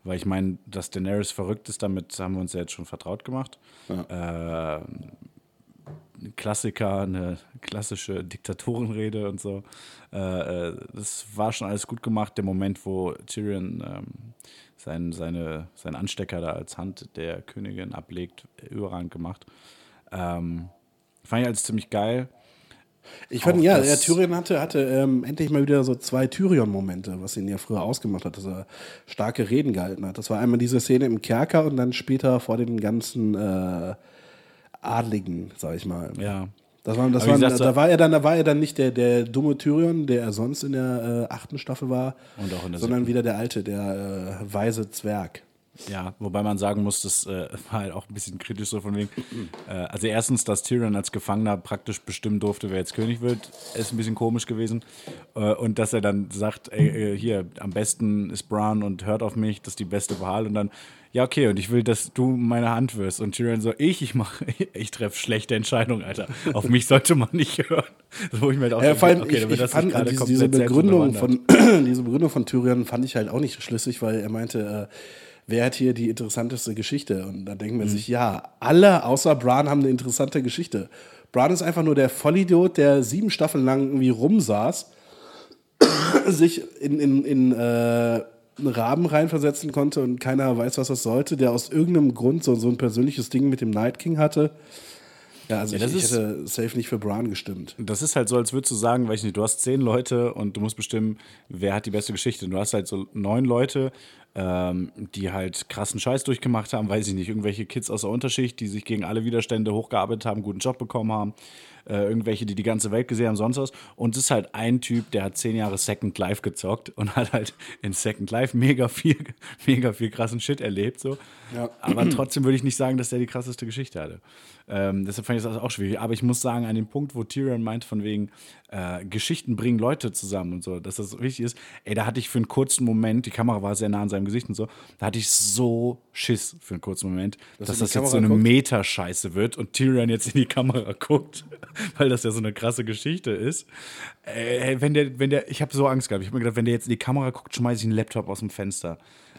Weil ich meine, dass Daenerys verrückt ist, damit haben wir uns ja jetzt schon vertraut gemacht. Äh, ein Klassiker, eine klassische Diktatorenrede und so. Äh, äh, das war schon alles gut gemacht. Der Moment, wo Tyrion ähm, sein, seine, seinen Anstecker da als Hand der Königin ablegt, überragend gemacht. Ähm, fand ich alles ziemlich geil. Ich fand, ja, der Tyrion hatte, hatte ähm, endlich mal wieder so zwei Tyrion-Momente, was ihn ja früher ausgemacht hat, dass er starke Reden gehalten hat. Das war einmal diese Szene im Kerker und dann später vor den ganzen äh, Adligen, sag ich mal. Ja. Das war, das war, gesagt, da, war er dann, da war er dann nicht der, der dumme Tyrion, der er sonst in der äh, achten Staffel war, sondern wieder der alte, der äh, weise Zwerg. Ja, wobei man sagen muss, das äh, <laughs> war halt auch ein bisschen kritisch so von wegen. Äh, also erstens, dass Tyrion als Gefangener praktisch bestimmen durfte, wer jetzt König wird, ist ein bisschen komisch gewesen. Äh, und dass er dann sagt, ey, äh, hier, am besten ist Bran und hört auf mich, das ist die beste Wahl. Und dann, ja, okay, und ich will, dass du meine Hand wirst. Und Tyrion so, ich, ich mache, <laughs> ich treffe schlechte Entscheidungen, Alter. Auf mich sollte man nicht <laughs> hören. So, wo ich mir halt auch Ja, vor allem, okay, ich, ich das fand diese, diese, Begründung von, <clears throat> diese Begründung von Tyrion fand ich halt auch nicht schlüssig, weil er meinte, äh, wer hat hier die interessanteste Geschichte? Und da denken Mhm. wir sich, ja, alle außer Bran haben eine interessante Geschichte. Bran ist einfach nur der Vollidiot, der sieben Staffeln lang irgendwie rumsaß, <coughs> sich in, in, in äh, einen Raben reinversetzen konnte und keiner weiß, was das sollte, der aus irgendeinem Grund so, so ein persönliches Ding mit dem Night King hatte. Ja, also Ja, ich, ich ist- hätte safe nicht für Bran gestimmt. Das ist halt so, als würdest du sagen, weiß ich nicht, du hast zehn Leute und du musst bestimmen, wer hat die beste Geschichte. Und du hast halt so neun Leute, ähm, die halt krassen Scheiß durchgemacht haben, weiß ich nicht, irgendwelche Kids aus der Unterschicht, die sich gegen alle Widerstände hochgearbeitet haben, guten Job bekommen haben, äh, irgendwelche, die die ganze Welt gesehen haben, sonst was. Und es ist halt ein Typ, der hat zehn Jahre Second Life gezockt und hat halt in Second Life mega viel, <laughs> mega viel krassen Shit erlebt, so. Ja. Aber trotzdem würde ich nicht sagen, dass der die krasseste Geschichte hatte. Ähm, deshalb fand ich das auch schwierig. Aber ich muss sagen, an dem Punkt, wo Tyrion meint, von wegen äh, Geschichten bringen Leute zusammen und so, dass das wichtig ist, ey, da hatte ich für einen kurzen Moment, die Kamera war sehr nah an seinem Gesicht und so, da hatte ich so Schiss für einen kurzen Moment, dass, die das jetzt so Kamera eine guckt? Meta-Scheiße wird und Tyrion jetzt in die Kamera guckt, <laughs> weil das ja so eine krasse Geschichte ist. Äh, wenn der, wenn der, ich habe so Angst gehabt. Ich habe mir gedacht, wenn der jetzt in die Kamera guckt, schmeiße ich einen Laptop aus dem Fenster.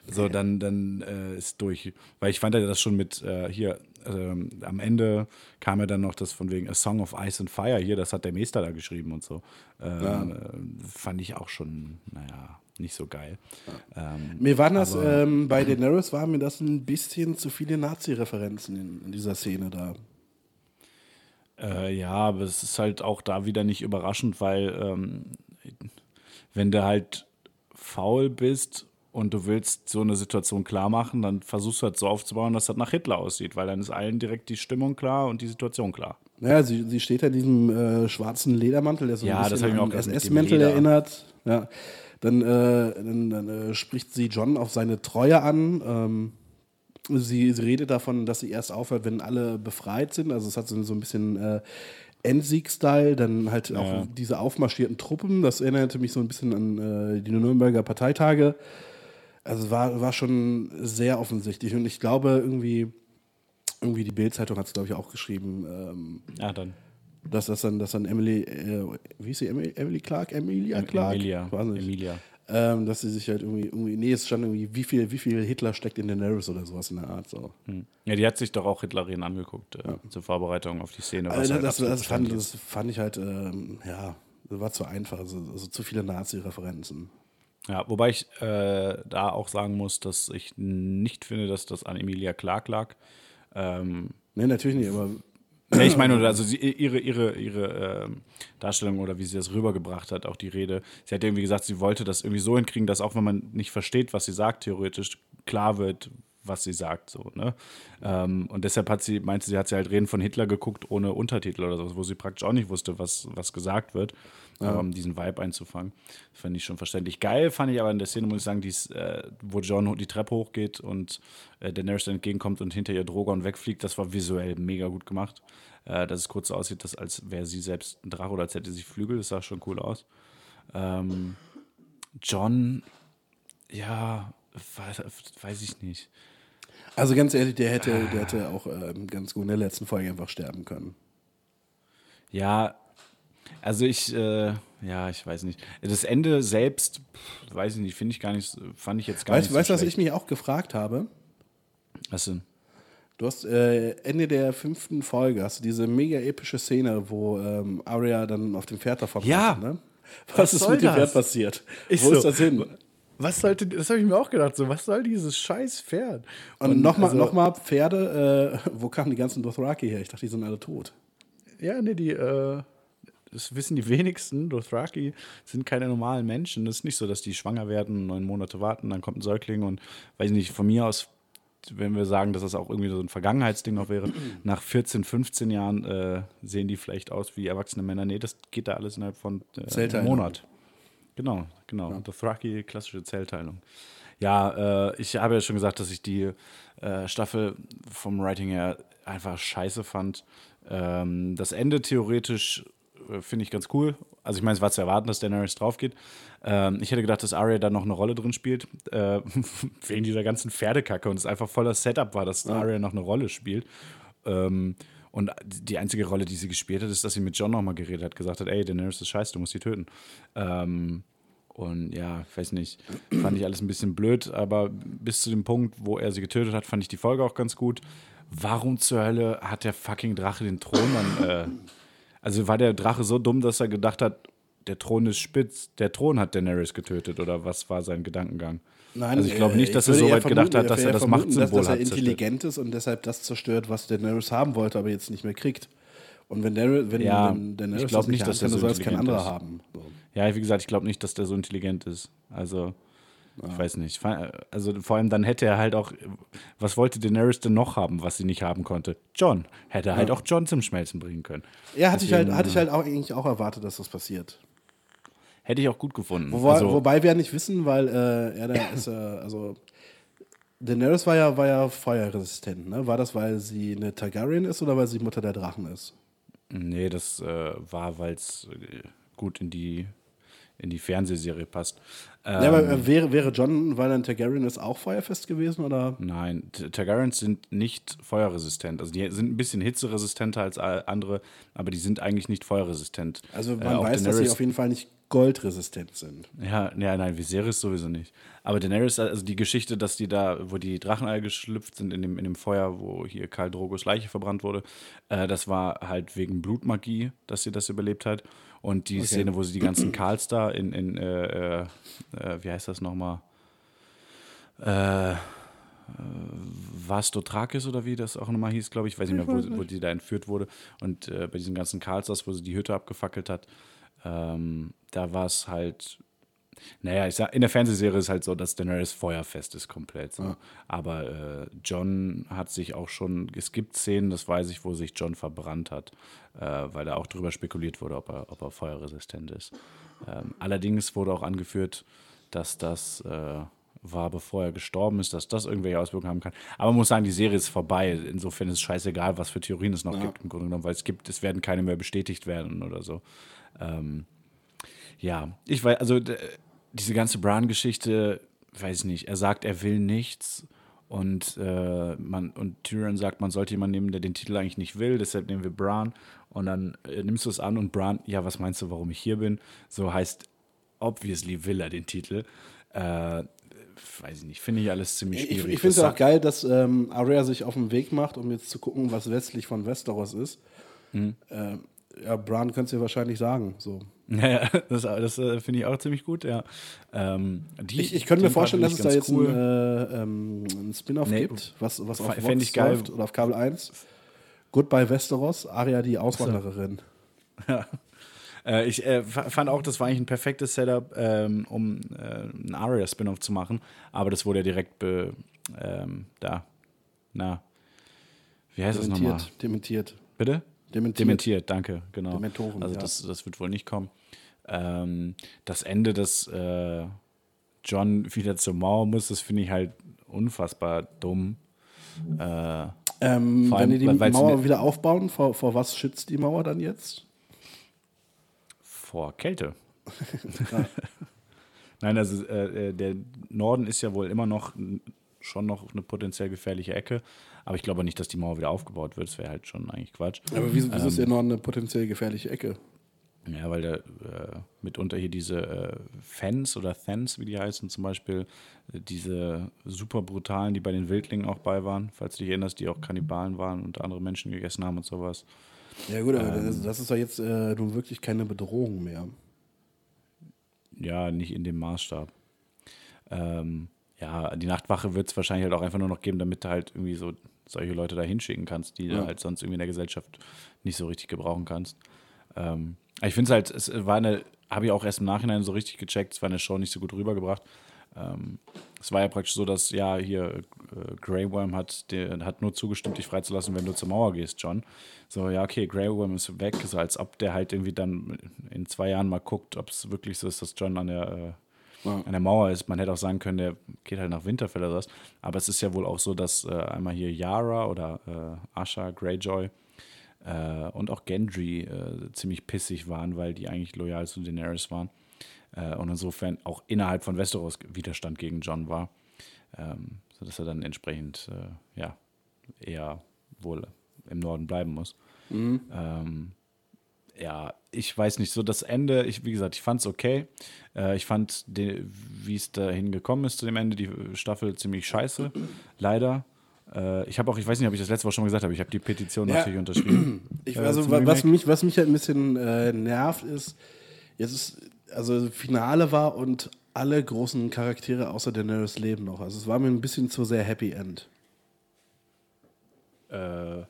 So, dann, dann äh, ist durch. Weil ich fand ja das schon mit äh, hier, ähm, am Ende kam ja dann noch das von wegen A Song of Ice and Fire hier, das hat der Meister da geschrieben und so. Ähm, äh, fand ich auch schon, naja, nicht so geil. Ähm, Mir waren das, ähm, bei Daenerys waren mir das ein bisschen zu viele Nazi-Referenzen in, in dieser Szene da. Äh, ja, aber es ist halt auch da wieder nicht überraschend, weil ähm, wenn du halt faul bist und du willst so eine Situation klar machen, dann versuchst du halt so aufzubauen, dass das nach Hitler aussieht, weil dann ist allen direkt die Stimmung klar und die Situation klar. Naja, sie, sie steht ja in diesem äh, schwarzen Ledermantel, der so Ja, ein das bisschen mir an auch SS-Mäntel Leder. erinnert. Ja. Dann, äh, dann, dann äh, spricht sie John auf seine Treue an. Ähm, sie, sie redet davon, dass sie erst aufhört, wenn alle befreit sind. Also es hat so, so ein bisschen äh, Endsieg-Style. Dann halt auch Ja. diese aufmarschierten Truppen. Das erinnerte mich so ein bisschen an äh, die Nürnberger Parteitage. Also war, war schon sehr offensichtlich. Und ich glaube, irgendwie, irgendwie die Bild-Zeitung hat es, glaube ich, auch geschrieben, ähm, Ja, dann. dass das dann, dass dann Emily, äh, wie hieß sie, Emily, Emily Clark? Emilia Em- Clark? Emilia. Nicht. Emilia. Ähm, dass sie sich halt irgendwie, irgendwie, nee, es stand irgendwie, wie viel, wie viel Hitler steckt in Daenerys oder sowas in der Art. So. Hm. Ja, die hat sich doch auch Hitlerin angeguckt äh, zur Vorbereitung auf die Szene. was Also, halt das, das, fand, das fand ich halt, ähm, ja, das war zu einfach, also, also zu viele Nazi-Referenzen. Ja, wobei ich äh, da auch sagen muss, dass ich nicht finde, dass das an Emilia Clark lag. Ähm, Nee, natürlich nicht, aber Nee, ich meine, also sie, ihre, ihre, ihre ähm, Darstellung oder wie sie das rübergebracht hat, auch die Rede. Sie hat irgendwie gesagt, sie wollte das irgendwie so hinkriegen, dass auch wenn man nicht versteht, was sie sagt, theoretisch klar wird, was sie sagt. So, ne? Ähm, und deshalb hat sie, meinte sie, hat sie halt Reden von Hitler geguckt ohne Untertitel oder so, wo sie praktisch auch nicht wusste, was, was gesagt wird, ja. um diesen Vibe einzufangen. Das fand ich schon verständlich. Geil fand ich aber in der Szene, muss ich sagen, die's, äh, wo John die Treppe hochgeht und äh, Daenerys dann entgegenkommt und hinter ihr Drogon wegfliegt, das war visuell mega gut gemacht. Äh, dass es kurz so aussieht, dass, als wäre sie selbst ein Drache oder als hätte sie Flügel, das sah schon cool aus. Ähm, John, ja, weiß, weiß ich nicht. Also ganz ehrlich, der hätte, der hätte auch ähm, ganz gut in der letzten Folge einfach sterben können. Ja, also ich, äh, ja, ich weiß nicht. Das Ende selbst, pff, weiß ich nicht, finde ich gar nicht, fand ich jetzt gar weißt, nicht. Weißt du, so was ich mich auch gefragt habe? Was denn? Du hast äh, Ende der fünften Folge hast du diese mega epische Szene, wo ähm, Arya dann auf dem Pferd davon Ja. reitet, ne? Was, Was ist mit dem das? Pferd passiert? Ist wo so. ist das hin? Was sollte, das habe ich mir auch gedacht, so, was soll dieses scheiß Pferd? Und, nochmal also- noch mal Pferde, äh, <laughs> wo kamen die ganzen Dothraki her? Ich dachte, die sind alle tot. Ja, nee, die, äh, das wissen die <laughs> wenigsten. Dothraki sind keine normalen Menschen. Das ist nicht so, dass die schwanger werden, neun Monate warten, dann kommt ein Säugling und, weiß ich nicht, von mir aus, wenn wir sagen, dass das auch irgendwie so ein Vergangenheitsding noch wäre, <clears throat> nach 14, 15 Jahren äh, sehen die vielleicht aus wie erwachsene Männer. Nee, das geht da alles innerhalb von äh, einem. Monat. Genau, genau. Dothraki, klassische Zellteilung. Ja, äh, ich habe ja schon gesagt, dass ich die äh, Staffel vom Writing her einfach scheiße fand. Ähm, das Ende theoretisch finde ich ganz cool. Also ich meine, es war zu erwarten, dass Daenerys drauf geht. Ähm, ich hätte gedacht, dass Arya da noch eine Rolle drin spielt, äh, <laughs> wegen dieser ganzen Pferdekacke und es einfach voller Setup war, dass Arya noch eine Rolle spielt. Ähm, und die einzige Rolle, die sie gespielt hat, ist, dass sie mit John nochmal geredet hat, gesagt hat, ey, Daenerys ist scheiße, du musst sie töten. Ähm, und ja, ich weiß nicht, fand ich alles ein bisschen blöd, aber bis zu dem Punkt, wo er sie getötet hat, fand ich die Folge auch ganz gut. Warum zur Hölle hat der fucking Drache den Thron dann, äh, also war der Drache so dumm, dass er gedacht hat, der Thron ist spitz, der Thron hat Daenerys getötet oder was war sein Gedankengang? Nein, Also ich glaube äh, nicht, dass er so weit gedacht vermuten, hat, dass er eher das vermuten, Machtsymbol dass, dass er intelligent ist und deshalb das zerstört, was Daenerys haben wollte, aber jetzt nicht mehr kriegt. Und wenn, Daenerys, wenn, Ja, wenn Daenerys ich glaub das nicht, dass der kann, so es kein intelligent anderer ist. haben. So. Ja, wie gesagt, ich glaube nicht, dass der so intelligent ist. Also, ich weiß nicht. Also vor allem dann hätte er halt auch, was wollte Daenerys denn noch haben, was sie nicht haben konnte? John. Hätte er halt auch John zum Schmelzen bringen können. Ja, hatte ich halt, hatte ich halt auch eigentlich auch erwartet, dass das passiert. Hätte ich auch gut gefunden. Wobei, also, wobei wir ja nicht wissen, weil äh, er da ist, äh, also Daenerys war ja, war ja feuerresistent, ne? War das, weil sie eine Targaryen ist oder weil sie Mutter der Drachen ist? nee, das äh, war, weil es gut in die, in die Fernsehserie passt. Ähm, ja, aber äh, wäre, wäre John, weil ein Targaryen ist, auch feuerfest gewesen oder? Nein, Targaryens sind nicht feuerresistent. Also die sind ein bisschen hitzeresistenter als andere, aber die sind eigentlich nicht feuerresistent. Also Äh, man auch weiß, dass sie Daenerys- auf jeden Fall nicht goldresistent sind. Ja, ja, nein, Viserys sowieso nicht. Aber Daenerys, also die Geschichte, dass die da, wo die Dracheneier geschlüpft sind in dem, in dem Feuer, wo hier Karl Drogos Leiche verbrannt wurde, äh, das war halt wegen Blutmagie, dass sie das überlebt hat. Und die Szene, wo sie die ganzen <clears throat> Karls da in, in äh, äh, äh, wie heißt das nochmal? Äh, äh, Vastotrakis oder wie das auch nochmal hieß, glaube ich. Ich weiß nicht mehr, wo, wo die da entführt wurde. Und äh, bei diesen ganzen Karls, wo sie die Hütte abgefackelt hat, ähm, da war es halt. Naja, ich sag, in der Fernsehserie ist halt so, dass Daenerys feuerfest ist komplett. So. Aber äh, John hat sich auch schon, es gibt Szenen, das weiß ich, wo sich John verbrannt hat, äh, weil da auch drüber spekuliert wurde, ob er, ob er feuerresistent ist. Ähm, allerdings wurde auch angeführt, dass das äh, war, bevor er gestorben ist, dass das irgendwelche Auswirkungen haben kann. Aber man muss sagen, die Serie ist vorbei. Insofern ist es scheißegal, was für Theorien es noch gibt, im Grunde genommen, weil es gibt, es werden keine mehr bestätigt werden oder so. Ähm, ja, ich weiß, also diese ganze Bran-Geschichte, weiß ich nicht. Er sagt, er will nichts und äh, man und Tyrion sagt, man sollte jemanden nehmen, der den Titel eigentlich nicht will. Deshalb nehmen wir Bran und dann äh, nimmst du es an und Bran, ja, was meinst du, warum ich hier bin? So heißt obviously will er den Titel. Äh, weiß ich nicht, finde ich alles ziemlich Ich, schwierig. ich finde es auch geil, dass ähm, Arya sich auf den Weg macht, um jetzt zu gucken, was westlich von Westeros ist. Mhm. Ähm, ja, Bran könntest du dir wahrscheinlich sagen. So. Ja, das, das äh, finde ich auch ziemlich gut, ja. Ähm, die, Ich, ich könnte mir vorstellen, dass es da jetzt ganz ein, äh, ähm, ein Spin-off Nee, gibt, was, was auf Vox ich läuft oder auf Kabel 1. Goodbye Westeros, Arya die Auswandererin. <laughs> Ja. Äh, ich äh, fand auch, das war eigentlich ein perfektes Setup, ähm, um äh, einen Aria-Spin-Off zu machen, aber das wurde ja direkt be, ähm, da, na, wie heißt das nochmal? Dementiert. Bitte? Dementiert. Dementiert, danke, genau. Dementoren, also ja. das, das wird wohl nicht kommen. Ähm, das Ende, dass äh, John wieder zur Mauer muss, das finde ich halt unfassbar dumm. Äh, Ähm, Vor wenn allem, die die Mauer wieder aufbauen, vor, vor was schützt die Mauer dann jetzt? vor Kälte. <laughs> <laughs> Nein, also äh, äh, der Norden ist ja wohl immer noch schon noch eine potenziell gefährliche Ecke, aber ich glaube nicht, dass die Mauer wieder aufgebaut wird. Das wäre halt schon eigentlich Quatsch. Aber wieso, wieso Ähm. ist der Norden eine potenziell gefährliche Ecke? Ja, weil da äh, mitunter hier diese äh, Fans oder Thans, wie die heißen, zum Beispiel, äh, diese super brutalen, die bei den Wildlingen auch bei waren, falls du dich erinnerst, die auch Kannibalen waren und andere Menschen gegessen haben und sowas. Ja gut, aber Ähm. das, ist doch jetzt äh, nun wirklich keine Bedrohung mehr. Ja, nicht in dem Maßstab. Ähm, ja, die Nachtwache wird es wahrscheinlich halt auch einfach nur noch geben, damit halt irgendwie so solche Leute da hinschicken kannst, die Ja. du halt sonst irgendwie in der Gesellschaft nicht so richtig gebrauchen kannst. Ähm, ich finde es halt, es war eine, habe ich auch erst im Nachhinein so richtig gecheckt, es war eine Show nicht so gut rübergebracht. Ähm, es war ja praktisch so, dass ja hier äh, Grey Worm hat, der hat nur zugestimmt, dich freizulassen, wenn du zur Mauer gehst, John. So, ja, okay, Grey Worm ist weg, so als ob der halt irgendwie dann in zwei Jahren mal guckt, ob es wirklich so ist, dass John an der, äh, Ja. an der Mauer ist. Man hätte auch sagen können, der geht halt nach Winterfell oder was. Aber es ist ja wohl auch so, dass äh, einmal hier Yara oder äh, Asha Greyjoy äh, und auch Gendry äh, ziemlich pissig waren, weil die eigentlich loyal zu Daenerys waren. Äh, und insofern auch innerhalb von Westeros Widerstand gegen John war. Ähm, sodass er dann entsprechend äh, ja, eher wohl im Norden bleiben muss. Ähm, ja, ich weiß nicht, so das Ende, ich, wie gesagt, ich fand es okay. Äh, ich fand, wie es dahin gekommen ist zu dem Ende, die Staffel ziemlich scheiße. Leider. Äh, ich habe auch, ich weiß nicht, ob ich das letzte Woche schon mal gesagt habe, ich habe die Petition Ja. natürlich unterschrieben. <clears throat> Ich, äh, also, wa- was, mich, was mich halt ein bisschen äh, nervt, ist, jetzt ist, also Finale war und alle großen Charaktere außer Daenerys leben noch. Also es war mir ein bisschen zu sehr Happy End. Äh,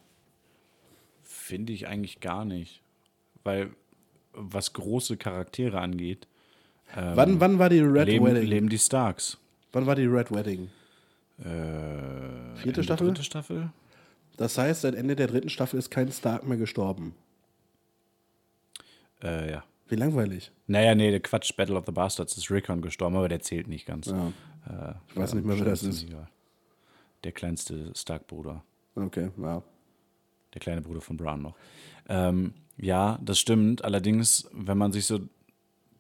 Finde ich eigentlich gar nicht. Weil, was große Charaktere angeht, wann, wann war die Red leben, Wedding? leben die Starks. Wann war die Red Wedding? Äh, Vierte Staffel? Dritte Staffel? Das heißt, seit Ende der dritten Staffel ist kein Stark mehr gestorben. Äh, ja. Wie langweilig. Naja, nee, der Quatsch, Battle of the Bastards ist Rickon gestorben, aber der zählt nicht ganz. Ja. Äh, Ich weiß nicht mehr, wer das ist. Der kleinste Stark-Bruder. Okay, ja. Der kleine Bruder von Bran noch. Ähm, ja, das stimmt. Allerdings, wenn man sich so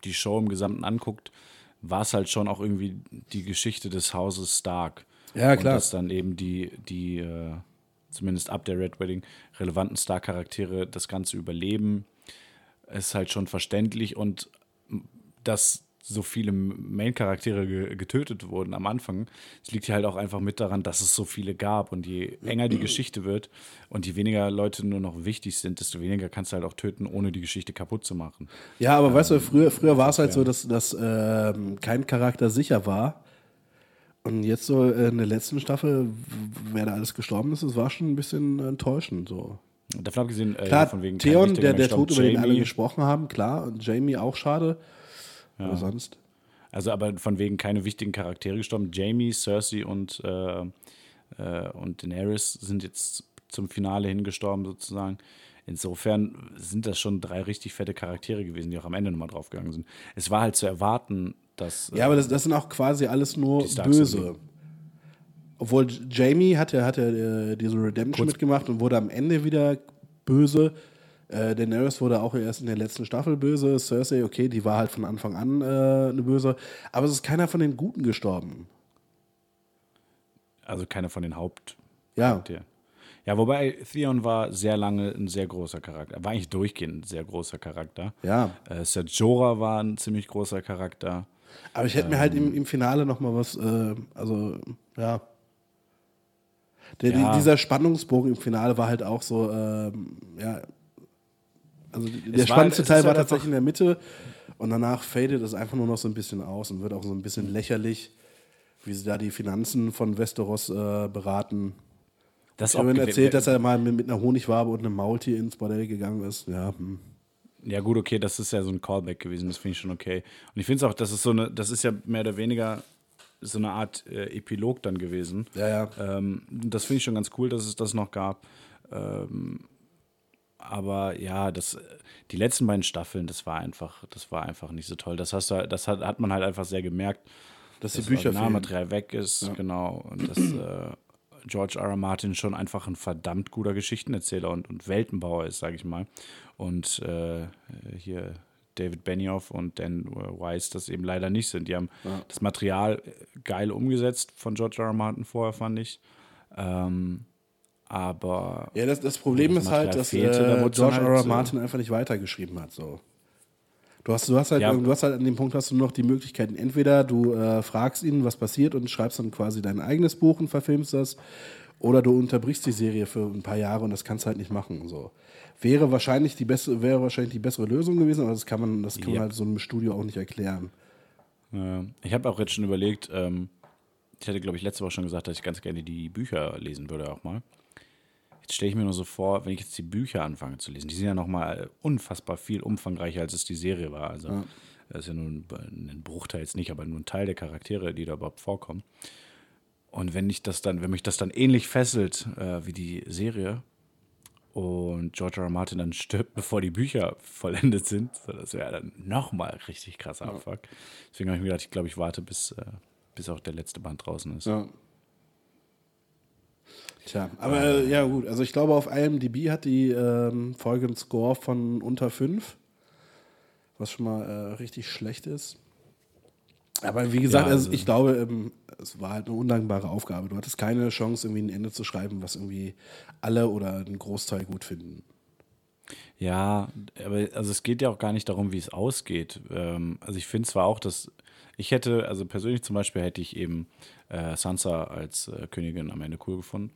die Show im Gesamten anguckt, war es halt schon auch irgendwie die Geschichte des Hauses Stark. Ja, klar. Und dass dann eben die, die äh, zumindest ab der Red Wedding, relevanten Stark-Charaktere das Ganze überleben, ist halt schon verständlich. Und dass so viele Main-Charaktere ge getötet wurden am Anfang, es liegt ja halt auch einfach mit daran, dass es so viele gab. Und je enger die Geschichte wird und je weniger Leute nur noch wichtig sind, desto weniger kannst du halt auch töten, ohne die Geschichte kaputt zu machen. Ja, aber weißt du, früher, früher war es halt so, dass, dass ähm, kein Charakter sicher war. Und jetzt so in der letzten Staffel, wer da alles gestorben ist, das war schon ein bisschen enttäuschend. So. Davon abgesehen, äh, Klar, von wegen Theon, der, der Tod, über den alle gesprochen haben, klar. Und Jamie auch schade. Aber sonst. Also aber von wegen keine wichtigen Charaktere gestorben. Jamie, Cersei und, äh, äh, und Daenerys sind jetzt zum Finale hingestorben sozusagen. Insofern sind das schon drei richtig fette Charaktere gewesen, die auch am Ende nochmal draufgegangen sind. Es war halt zu erwarten, dass äh, Ja, aber das, das sind auch quasi alles nur Böse. Obwohl Jamie hat ja, hat ja äh, diese Redemption Kurz- mitgemacht und wurde am Ende wieder böse. Äh, Daenerys wurde auch erst in der letzten Staffel böse. Cersei, okay, die war halt von Anfang an äh, eine böse. Aber es ist keiner von den Guten gestorben. also keiner von den Haupt Ja. Ja, wobei Theon war sehr lange ein sehr großer Charakter. War eigentlich durchgehend ein sehr großer Charakter. ja. Äh, Ser Jorah war ein ziemlich großer Charakter. Aber ich hätte mir halt Ähm. im, im Finale noch mal was, äh, also, ja. Der, Ja. die- Dieser Spannungsbogen im Finale war halt auch so, ähm, ja. Also der Es war- spannendste es Teil war tatsächlich in der Mitte und danach fadet es einfach nur noch so ein bisschen aus und wird auch so ein bisschen lächerlich, wie sie da die Finanzen von Westeros äh, beraten. Das Ich habe ihm erzählt, dass er mal mit, mit einer Honigwabe und einem Maultier ins Bordell gegangen ist. Ja, hm. Ja, gut, okay, das ist ja so ein Callback gewesen, das finde ich schon okay. Und ich finde es auch, das ist so eine, das ist ja mehr oder weniger so eine Art äh, Epilog dann gewesen. Ja, ja. Ähm, das finde ich schon ganz cool, dass es das noch gab. Ähm, aber ja, das, die letzten beiden Staffeln, das war einfach, das war einfach nicht so toll. Das hast du, das hat, hat man halt einfach sehr gemerkt, Dass die das Bücher. Originalmaterial weg ist, genau. Und dass äh, George R. R. Martin schon einfach ein verdammt guter Geschichtenerzähler und, und Weltenbauer ist, sage ich mal. Und äh, hier David Benioff und Dan Weiss das eben leider nicht sind. Die haben das Material geil umgesetzt von George R. R. Martin vorher, fand ich. Ähm, aber Ja, das, das Problem das ist halt, dass fehlte, äh, George halt R. so- Martin einfach nicht weitergeschrieben hat. So. Du hast, du, hast halt, Ja. du hast halt an dem Punkt hast du noch die Möglichkeiten, entweder du äh, fragst ihn, was passiert und schreibst dann quasi dein eigenes Buch und verfilmst das, oder du unterbrichst die Serie für ein paar Jahre und das kannst du halt nicht machen. So. Wäre wahrscheinlich die bessere, wäre wahrscheinlich die bessere Lösung gewesen, aber das kann man, das kann man Ja. halt so einem Studio auch nicht erklären. ich habe auch jetzt schon überlegt, ähm, ich hatte, glaube ich, letzte Woche schon gesagt, dass ich ganz gerne die Bücher lesen würde auch mal. Jetzt stelle ich mir nur so vor, wenn ich jetzt die Bücher anfange zu lesen, die sind ja noch mal unfassbar viel umfangreicher, als es die Serie war. Also das ist ja nur ein, ein Bruchteil jetzt nicht, aber nur ein Teil der Charaktere, die da überhaupt vorkommen. Und wenn ich das dann, wenn mich das dann ähnlich fesselt äh, wie die Serie und George R. R. Martin dann stirbt, <laughs> bevor die Bücher vollendet sind, so, das wäre dann nochmal richtig krasser Abfuck. Deswegen habe ich mir gedacht, ich glaube, ich warte, bis, äh, bis auch der letzte Band draußen ist. Ja. Tja, aber äh, ja gut, also ich glaube auf IMDb hat die ähm, Folge einen Score von unter 5, was schon mal äh, richtig schlecht ist. Aber wie gesagt, Ja, also also- ich glaube, ähm, es war halt eine undankbare Aufgabe. Du hattest keine Chance, irgendwie ein Ende zu schreiben, was irgendwie alle oder ein Großteil gut finden. Ja, aber also es geht ja auch gar nicht darum, wie es ausgeht. Ähm, also ich finde zwar auch, dass ich hätte, also persönlich zum Beispiel hätte ich eben äh, Sansa als äh, Königin am Ende cool gefunden.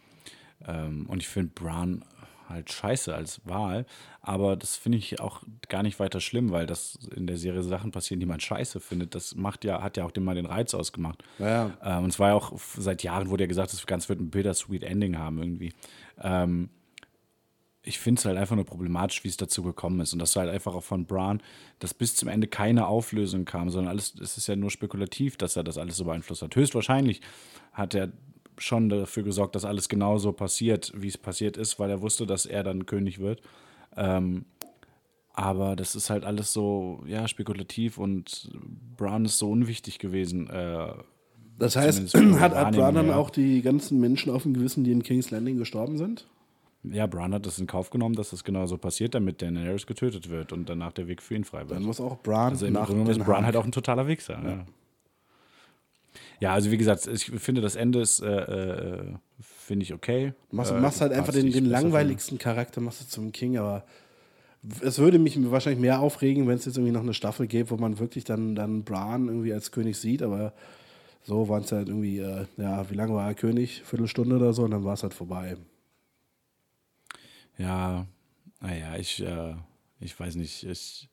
Ähm, und ich finde Bran halt scheiße als Wahl, aber das finde ich auch gar nicht weiter schlimm, weil das in der Serie Sachen passieren, die man scheiße findet. Das macht ja, hat ja auch dem mal den Reiz ausgemacht. Ja. Ähm, und es war ja auch, seit Jahren wurde ja gesagt, das Ganze wird ein bittersweet Ending haben irgendwie. Ähm, ich finde es halt einfach nur problematisch, wie es dazu gekommen ist. Und dass halt einfach auch von Bran, dass bis zum Ende keine Auflösung kam, sondern alles, es ist ja nur spekulativ, dass er das alles so beeinflusst hat. Höchstwahrscheinlich hat er schon dafür gesorgt, dass alles genauso passiert, wie es passiert ist, weil er wusste, dass er dann König wird. Ähm, aber das ist halt alles so, ja, spekulativ und Bran ist so unwichtig gewesen. Äh, Das heißt, hat, Bran dann auch die ganzen Menschen auf dem Gewissen, die in King's Landing gestorben sind? ja, Bran hat das in Kauf genommen, dass das genauso passiert, damit Daenerys getötet wird und danach der Weg für ihn frei wird. Dann muss auch Bran Also im nach Grunde ist Bran halt auch ein totaler Wichser. Ja. ja, also wie gesagt, ich finde das Ende ist, äh, äh, finde ich okay. Du machst, äh, machst halt einfach den, den langweiligsten Charakter machst du zum King, aber es würde mich wahrscheinlich mehr aufregen, wenn es jetzt irgendwie noch eine Staffel gäbe, wo man wirklich dann, dann Bran irgendwie als König sieht, aber so waren es halt irgendwie, äh, ja, wie lange war er König? Viertelstunde oder so und dann war es halt vorbei. finde. Ja, naja, ich, äh, ich weiß nicht. Ich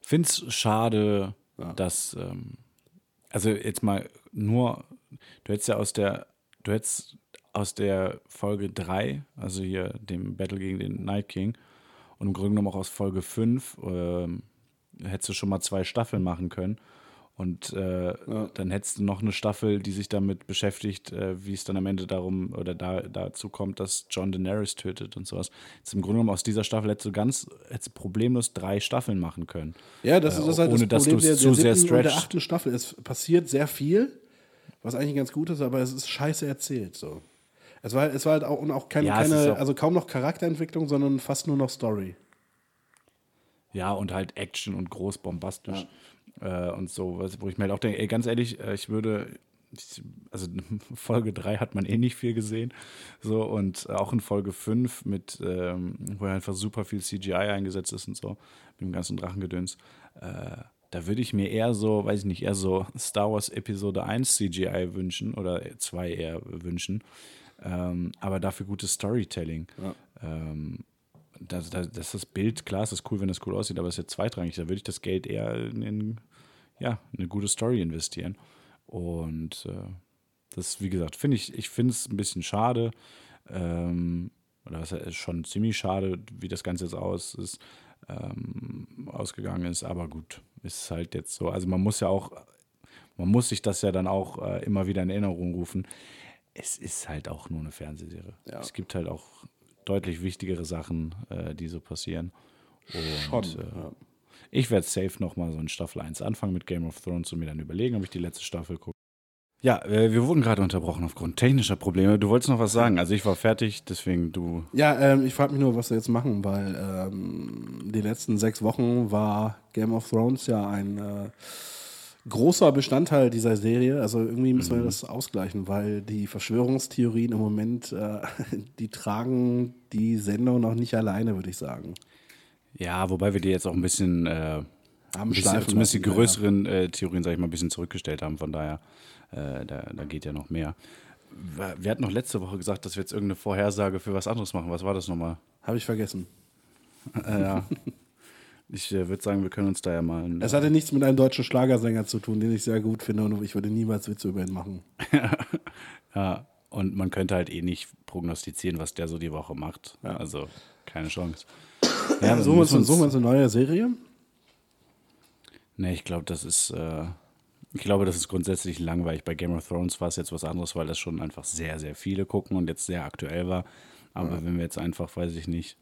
finde es schade, dass, ähm, also jetzt mal nur, du hättest ja aus der, du hättest aus der Folge 3, also hier dem Battle gegen den Night King, und im Grunde genommen auch aus Folge 5, ähm, hättest du schon mal zwei Staffeln machen können. Und äh, dann hättest du noch eine Staffel, die sich damit beschäftigt, äh, wie es dann am Ende darum oder da, dazu kommt, dass John Daenerys tötet und sowas. Jetzt im Grunde genommen aus dieser Staffel hättest du ganz, hättest du problemlos drei Staffeln machen können. Ja, das ist Äh, das halt ohne, das dass Problem du der, es zu der sehr der stretchst. achten Staffel. Es passiert sehr viel, was eigentlich ganz gut ist, aber es ist scheiße erzählt. So. Es war, es war halt auch, und auch keine, Ja, ist keine auch- also kaum noch Charakterentwicklung, sondern fast nur noch Story. Ja, und halt Action und groß bombastisch äh, und so, was- wo ich mir halt auch denke, ey, ganz ehrlich, äh, ich würde, ich, also <laughs> Folge 3 hat man eh nicht viel gesehen, so und auch in Folge 5 mit, ähm, wo einfach super viel CGI eingesetzt ist und so, mit dem ganzen Drachengedöns, äh, da würde ich mir eher so, weiß ich nicht, eher so Star Wars Episode 1 CGI wünschen oder 2 eher wünschen, ähm, aber dafür gutes Storytelling. Ähm, das, das, das ist das Bild, klar, es ist cool, wenn das cool aussieht, aber es ist jetzt zweitrangig. Da würde ich das Geld eher in, in ja, eine gute Story investieren. Und äh, das, wie gesagt, finde ich, ich finde es ein bisschen schade. Ähm, oder was ist schon ziemlich schade, wie das Ganze jetzt aus ist, ähm, ausgegangen ist. Aber gut, ist halt jetzt so. Also man muss ja auch, man muss sich das ja dann auch äh, immer wieder in Erinnerung rufen. Es ist halt auch nur eine Fernsehserie. Ja. Es gibt halt auch deutlich wichtigere Sachen, äh, die so passieren. Und, Schon, äh, ja. Ich werde safe nochmal so in Staffel 1 anfangen mit Game of Thrones und mir dann überlegen, ob ich die letzte Staffel gucke. Ja, äh, wir wurden gerade unterbrochen aufgrund technischer Probleme. Du wolltest noch was sagen. Also ich war fertig, deswegen du. Ja, ähm, ich frage mich nur, was wir jetzt machen, weil ähm, die letzten sechs Wochen war Game of Thrones ja ein äh, großer Bestandteil dieser Serie. Also irgendwie müssen wir das ausgleichen, weil die Verschwörungstheorien im Moment, äh, <laughs> die tragen die Sendung noch nicht alleine, würde ich sagen. Ja, wobei wir dir jetzt auch ein bisschen, äh, Haben bisschen zumindest die lassen, ja. größeren äh, Theorien, sag ich mal, ein bisschen zurückgestellt haben. Von daher, äh, da, da geht ja noch mehr. Wir wir hatten noch letzte Woche gesagt, dass wir jetzt irgendeine Vorhersage für was anderes machen. Was war das nochmal? Habe ich vergessen. <laughs> Äh, ja. <laughs> Ich äh, würde sagen, wir können uns da ja mal. Es hatte nichts mit einem deutschen Schlagersänger zu tun, den ich sehr gut finde und ich würde niemals Witze über ihn machen. <laughs> ja, und man könnte halt eh nicht prognostizieren, was der so die Woche macht. Ja. Also keine Chance. Ja, suchen wir uns, uns eine neue Serie? Nee, ich glaube, das ist. Äh, ich glaube, das ist grundsätzlich langweilig. Bei Game of Thrones war es jetzt was anderes, weil das schon einfach sehr, sehr viele gucken und jetzt sehr aktuell war. Aber wenn wir jetzt einfach, weiß ich nicht,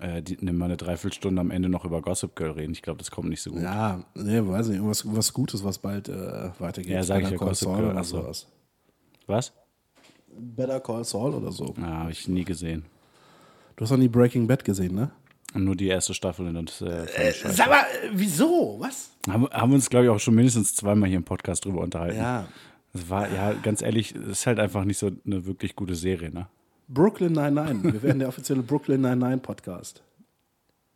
äh, die, nimm mal eine Dreiviertelstunde am Ende noch über Gossip Girl reden, ich glaube, das kommt nicht so gut. Ja, nee, weiß nicht, irgendwas was Gutes, was bald äh, weitergeht. Ja, sag ich ja, Call Gossip Saul Girl, oder so. sowas. Was? Better Call Saul oder so. Ja, habe ich nie gesehen. Du hast noch nie Breaking Bad gesehen, ne? Nur die erste Staffel und das äh, scheiße. Sag mal, äh, wieso? Was? Haben, haben wir uns, glaube ich, auch schon mindestens zweimal hier im Podcast drüber unterhalten. Ja. Es war, ja, ganz ehrlich, es ist halt einfach nicht so eine wirklich gute Serie, ne? Brooklyn 99. Wir werden der offizielle Brooklyn 99 Podcast.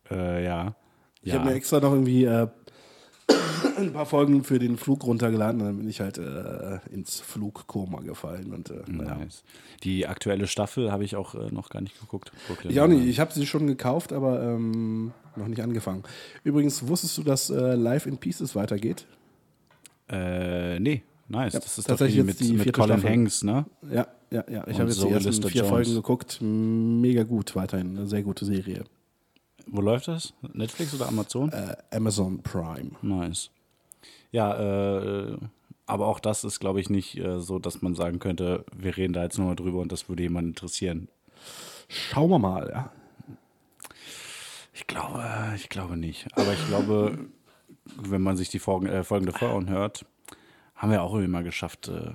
Äh, ja. Ich ja. habe mir extra noch irgendwie äh, ein paar Folgen für den Flug runtergeladen und dann bin ich halt äh, ins Flugkoma gefallen. Und, äh, naja. Nice. Die aktuelle Staffel habe ich auch äh, noch gar nicht geguckt. Brooklyn Ich auch nicht. Nine-Nine. Ich habe sie schon gekauft, aber ähm, noch nicht angefangen. Übrigens, wusstest du, dass äh, Life in Pieces weitergeht? Äh, nee, nice. Ja, das ist tatsächlich mit, die mit Colin Staffel. Hanks, ne? Ja, ja, ja. Ich habe jetzt Zoe die ersten vier Jones. Folgen geguckt. Mega gut, weiterhin. Eine sehr gute Serie. Wo läuft das? Netflix oder Amazon? Äh, Amazon Prime. Nice. Ja, äh, aber auch das ist, glaube ich, nicht äh, so, dass man sagen könnte, wir reden da jetzt nur mal drüber und das würde jemand interessieren. Schauen wir mal, ja. Ich glaube, ich glaube nicht. Aber ich glaube, wenn man sich die Folgen, äh, Folgen davor anhört, haben wir auch irgendwie mal geschafft, äh,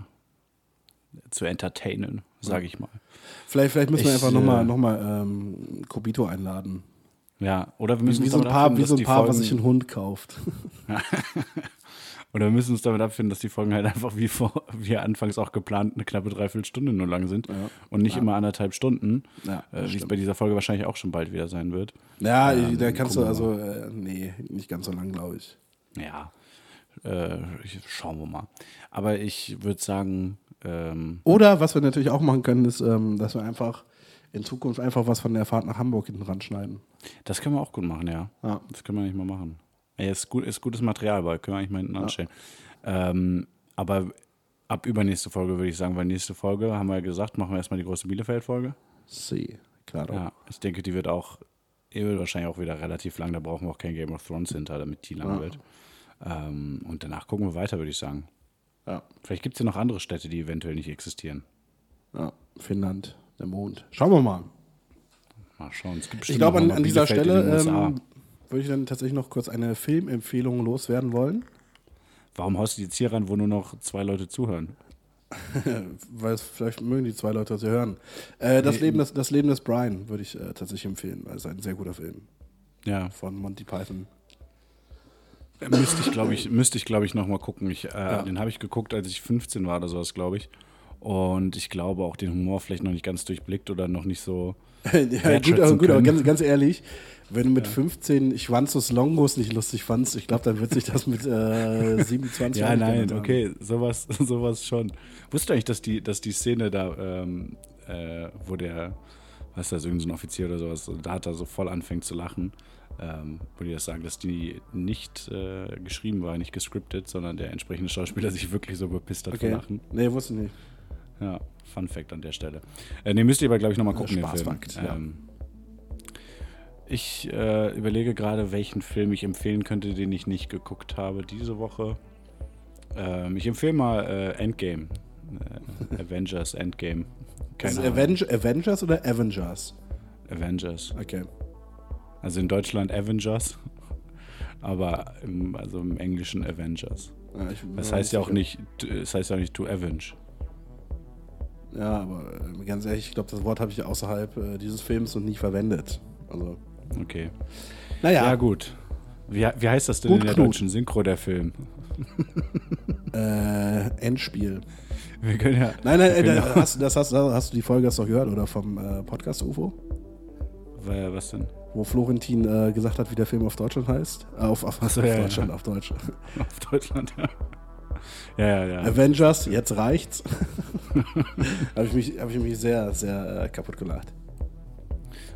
zu entertainen, sage ich mal. Vielleicht, vielleicht müssen wir Ich, einfach nochmal äh, noch mal, ähm, Kobito einladen. Ja, oder wir müssen wie uns so ein damit Paar, abfinden, wie so ein Paar was Folgen- sich einen Hund kauft. <laughs> Oder wir müssen uns damit abfinden, dass die Folgen halt einfach wie, vor, wie anfangs auch geplant eine knappe Dreiviertelstunde nur lang sind und nicht immer anderthalb Stunden, Ja, äh, wie es bei dieser Folge wahrscheinlich auch schon bald wieder sein wird. Ja, Ähm, da kannst du wir also, äh, nee, nicht ganz so lang, glaube ich. Ja, äh, schauen wir mal. Aber ich würde sagen, ähm, Oder was wir natürlich auch machen können, ist, ähm, dass wir einfach in Zukunft einfach was von der Fahrt nach Hamburg hinten ranschneiden. das können wir auch gut machen, ja. Ja. Das können wir nicht mal machen. Ey, ist, gut, ist gutes Material, weil können wir eigentlich mal hinten anstellen. Ähm, aber ab übernächste Folge würde ich sagen, weil nächste Folge, haben wir ja gesagt, machen wir erstmal die große Bielefeld-Folge. See, claro. Ja, ich denke, die wird auch, die wird wahrscheinlich auch wieder relativ lang. Da brauchen wir auch kein Game of Thrones hinter, damit die lang Ja. wird. Ähm, und danach gucken wir weiter, würde ich sagen. Ja. Vielleicht gibt es ja noch andere Städte, die eventuell nicht existieren. ja. Finnland, der Mond. Schauen wir mal. Mal schauen. Es gibt Ich glaube, an, an dieser Stelle ähm, würde ich dann tatsächlich noch kurz eine Filmempfehlung loswerden wollen. Warum haust du jetzt hier rein, wo nur noch zwei Leute zuhören? <laughs> Weil es vielleicht mögen die zwei Leute, sie hören. Äh, das, Leben des, das Leben des Brian würde ich äh, tatsächlich empfehlen, weil es ein sehr guter Film Ja, von Monty Python. Müsste ich, glaube ich, müsste ich, glaube ich, noch mal gucken. Ich, äh, Den habe ich geguckt, als ich 15 war oder sowas, glaube ich. Und ich glaube auch den Humor vielleicht noch nicht ganz durchblickt oder noch nicht so. <laughs> ja, gut, aber, gut, aber ganz, ganz ehrlich, wenn du mit 15 Schwanzus Longos nicht lustig fandst, ich glaube, dann wird sich das mit äh, <laughs> 27 Ja, nein, okay, sowas, <laughs> sowas schon. Wusstest du eigentlich, dass die, dass die Szene da, ähm, äh, wo der, was ist das, irgendein Offizier oder sowas, da hat er so voll anfängt zu lachen, ähm, wo die das sagen, dass die nicht äh, geschrieben war, nicht gescriptet, sondern der entsprechende Schauspieler <laughs> sich wirklich so bepisst hat Okay. Lachen. Nee, wusste ich nicht. Ja, Fun Fact an der Stelle. Äh, ne, müsst ihr aber, glaube ich, nochmal gucken. den Spaßfakt, Film. Ähm, ich äh, überlege gerade, welchen Film ich empfehlen könnte, den ich nicht geguckt habe diese Woche. Ähm, ich empfehle mal äh, Endgame. Äh, Avengers Endgame. Keine Ist es Ahnung. Avenge Avengers oder Avengers? Avengers. Okay. Also in Deutschland Avengers. Aber im, also im Englischen Avengers. Ja, Das heißt ja auch nicht, es heißt ja auch nicht to avenge. Ja, aber äh, ganz ehrlich, ich glaube, das Wort habe ich außerhalb äh, dieses Films noch nie verwendet. Also, Okay. naja, Ja, gut. Wie, wie heißt das denn Gut, in der Knut. deutschen Synchro der Film? <laughs> äh, Endspiel. Wir können ja. Nein, nein, äh, hast, das hast, hast du die Folge hast du gehört, oder? Vom äh, Podcast UFO? was denn? Wo Florentin äh, gesagt hat, wie der Film auf Deutschland heißt? Äh, auf, auf, Ach so, auf ja, ja. Deutschland, auf Deutsch. <laughs> Auf Deutschland, ja. Ja, ja, ja. Avengers, jetzt reicht's. <laughs> habe ich, mich- hab ich mich sehr, sehr äh, kaputt gelacht.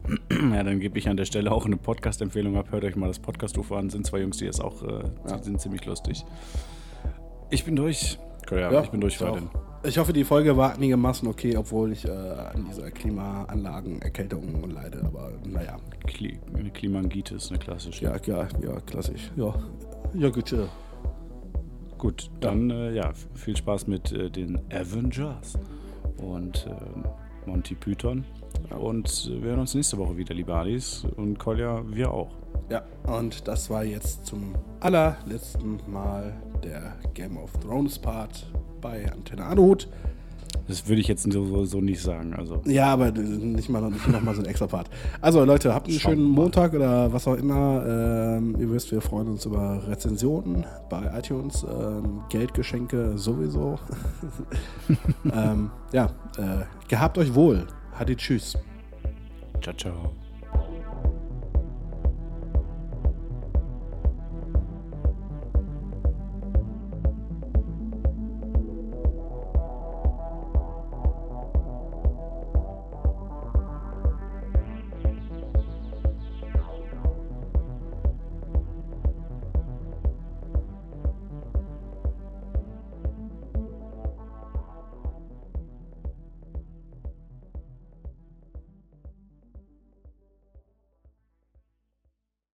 <clears throat> Ja, dann gebe ich an der Stelle auch eine Podcast-Empfehlung ab. Hört euch mal das Podcast-UFO an. Sind zwei Jungs, die es auch, äh, die sind ziemlich lustig. Ich bin durch. Ja, ich bin durch heute. Ich hoffe, die Folge war einigermaßen okay, obwohl ich äh, an dieser Klimaanlagen-Erkältung leide. Aber naja, Kli eine Klimangitis, eine klassische. ja, ja, ja, klassisch. Ja, ja gut. Ja. Gut, dann äh, ja, viel Spaß mit äh, den Avengers und äh, Monty Python. Und wir hören uns nächste Woche wieder, liebe Adis. Und Kolja, wir auch. Ja, und das war jetzt zum allerletzten Mal der Game of Thrones Part bei Antenne Anuhut. Das würde ich jetzt so, so, nicht sagen. Also, Ja, aber nicht mal, nicht noch mal so ein extra Part. Also Leute, habt einen Schauen schönen mal. Montag oder was auch immer. Ähm, ihr wisst, wir freuen uns über Rezensionen bei iTunes, ähm, Geldgeschenke sowieso. <laughs> ähm, ja, äh, gehabt euch wohl. Hadi tschüss. ciao, ciao.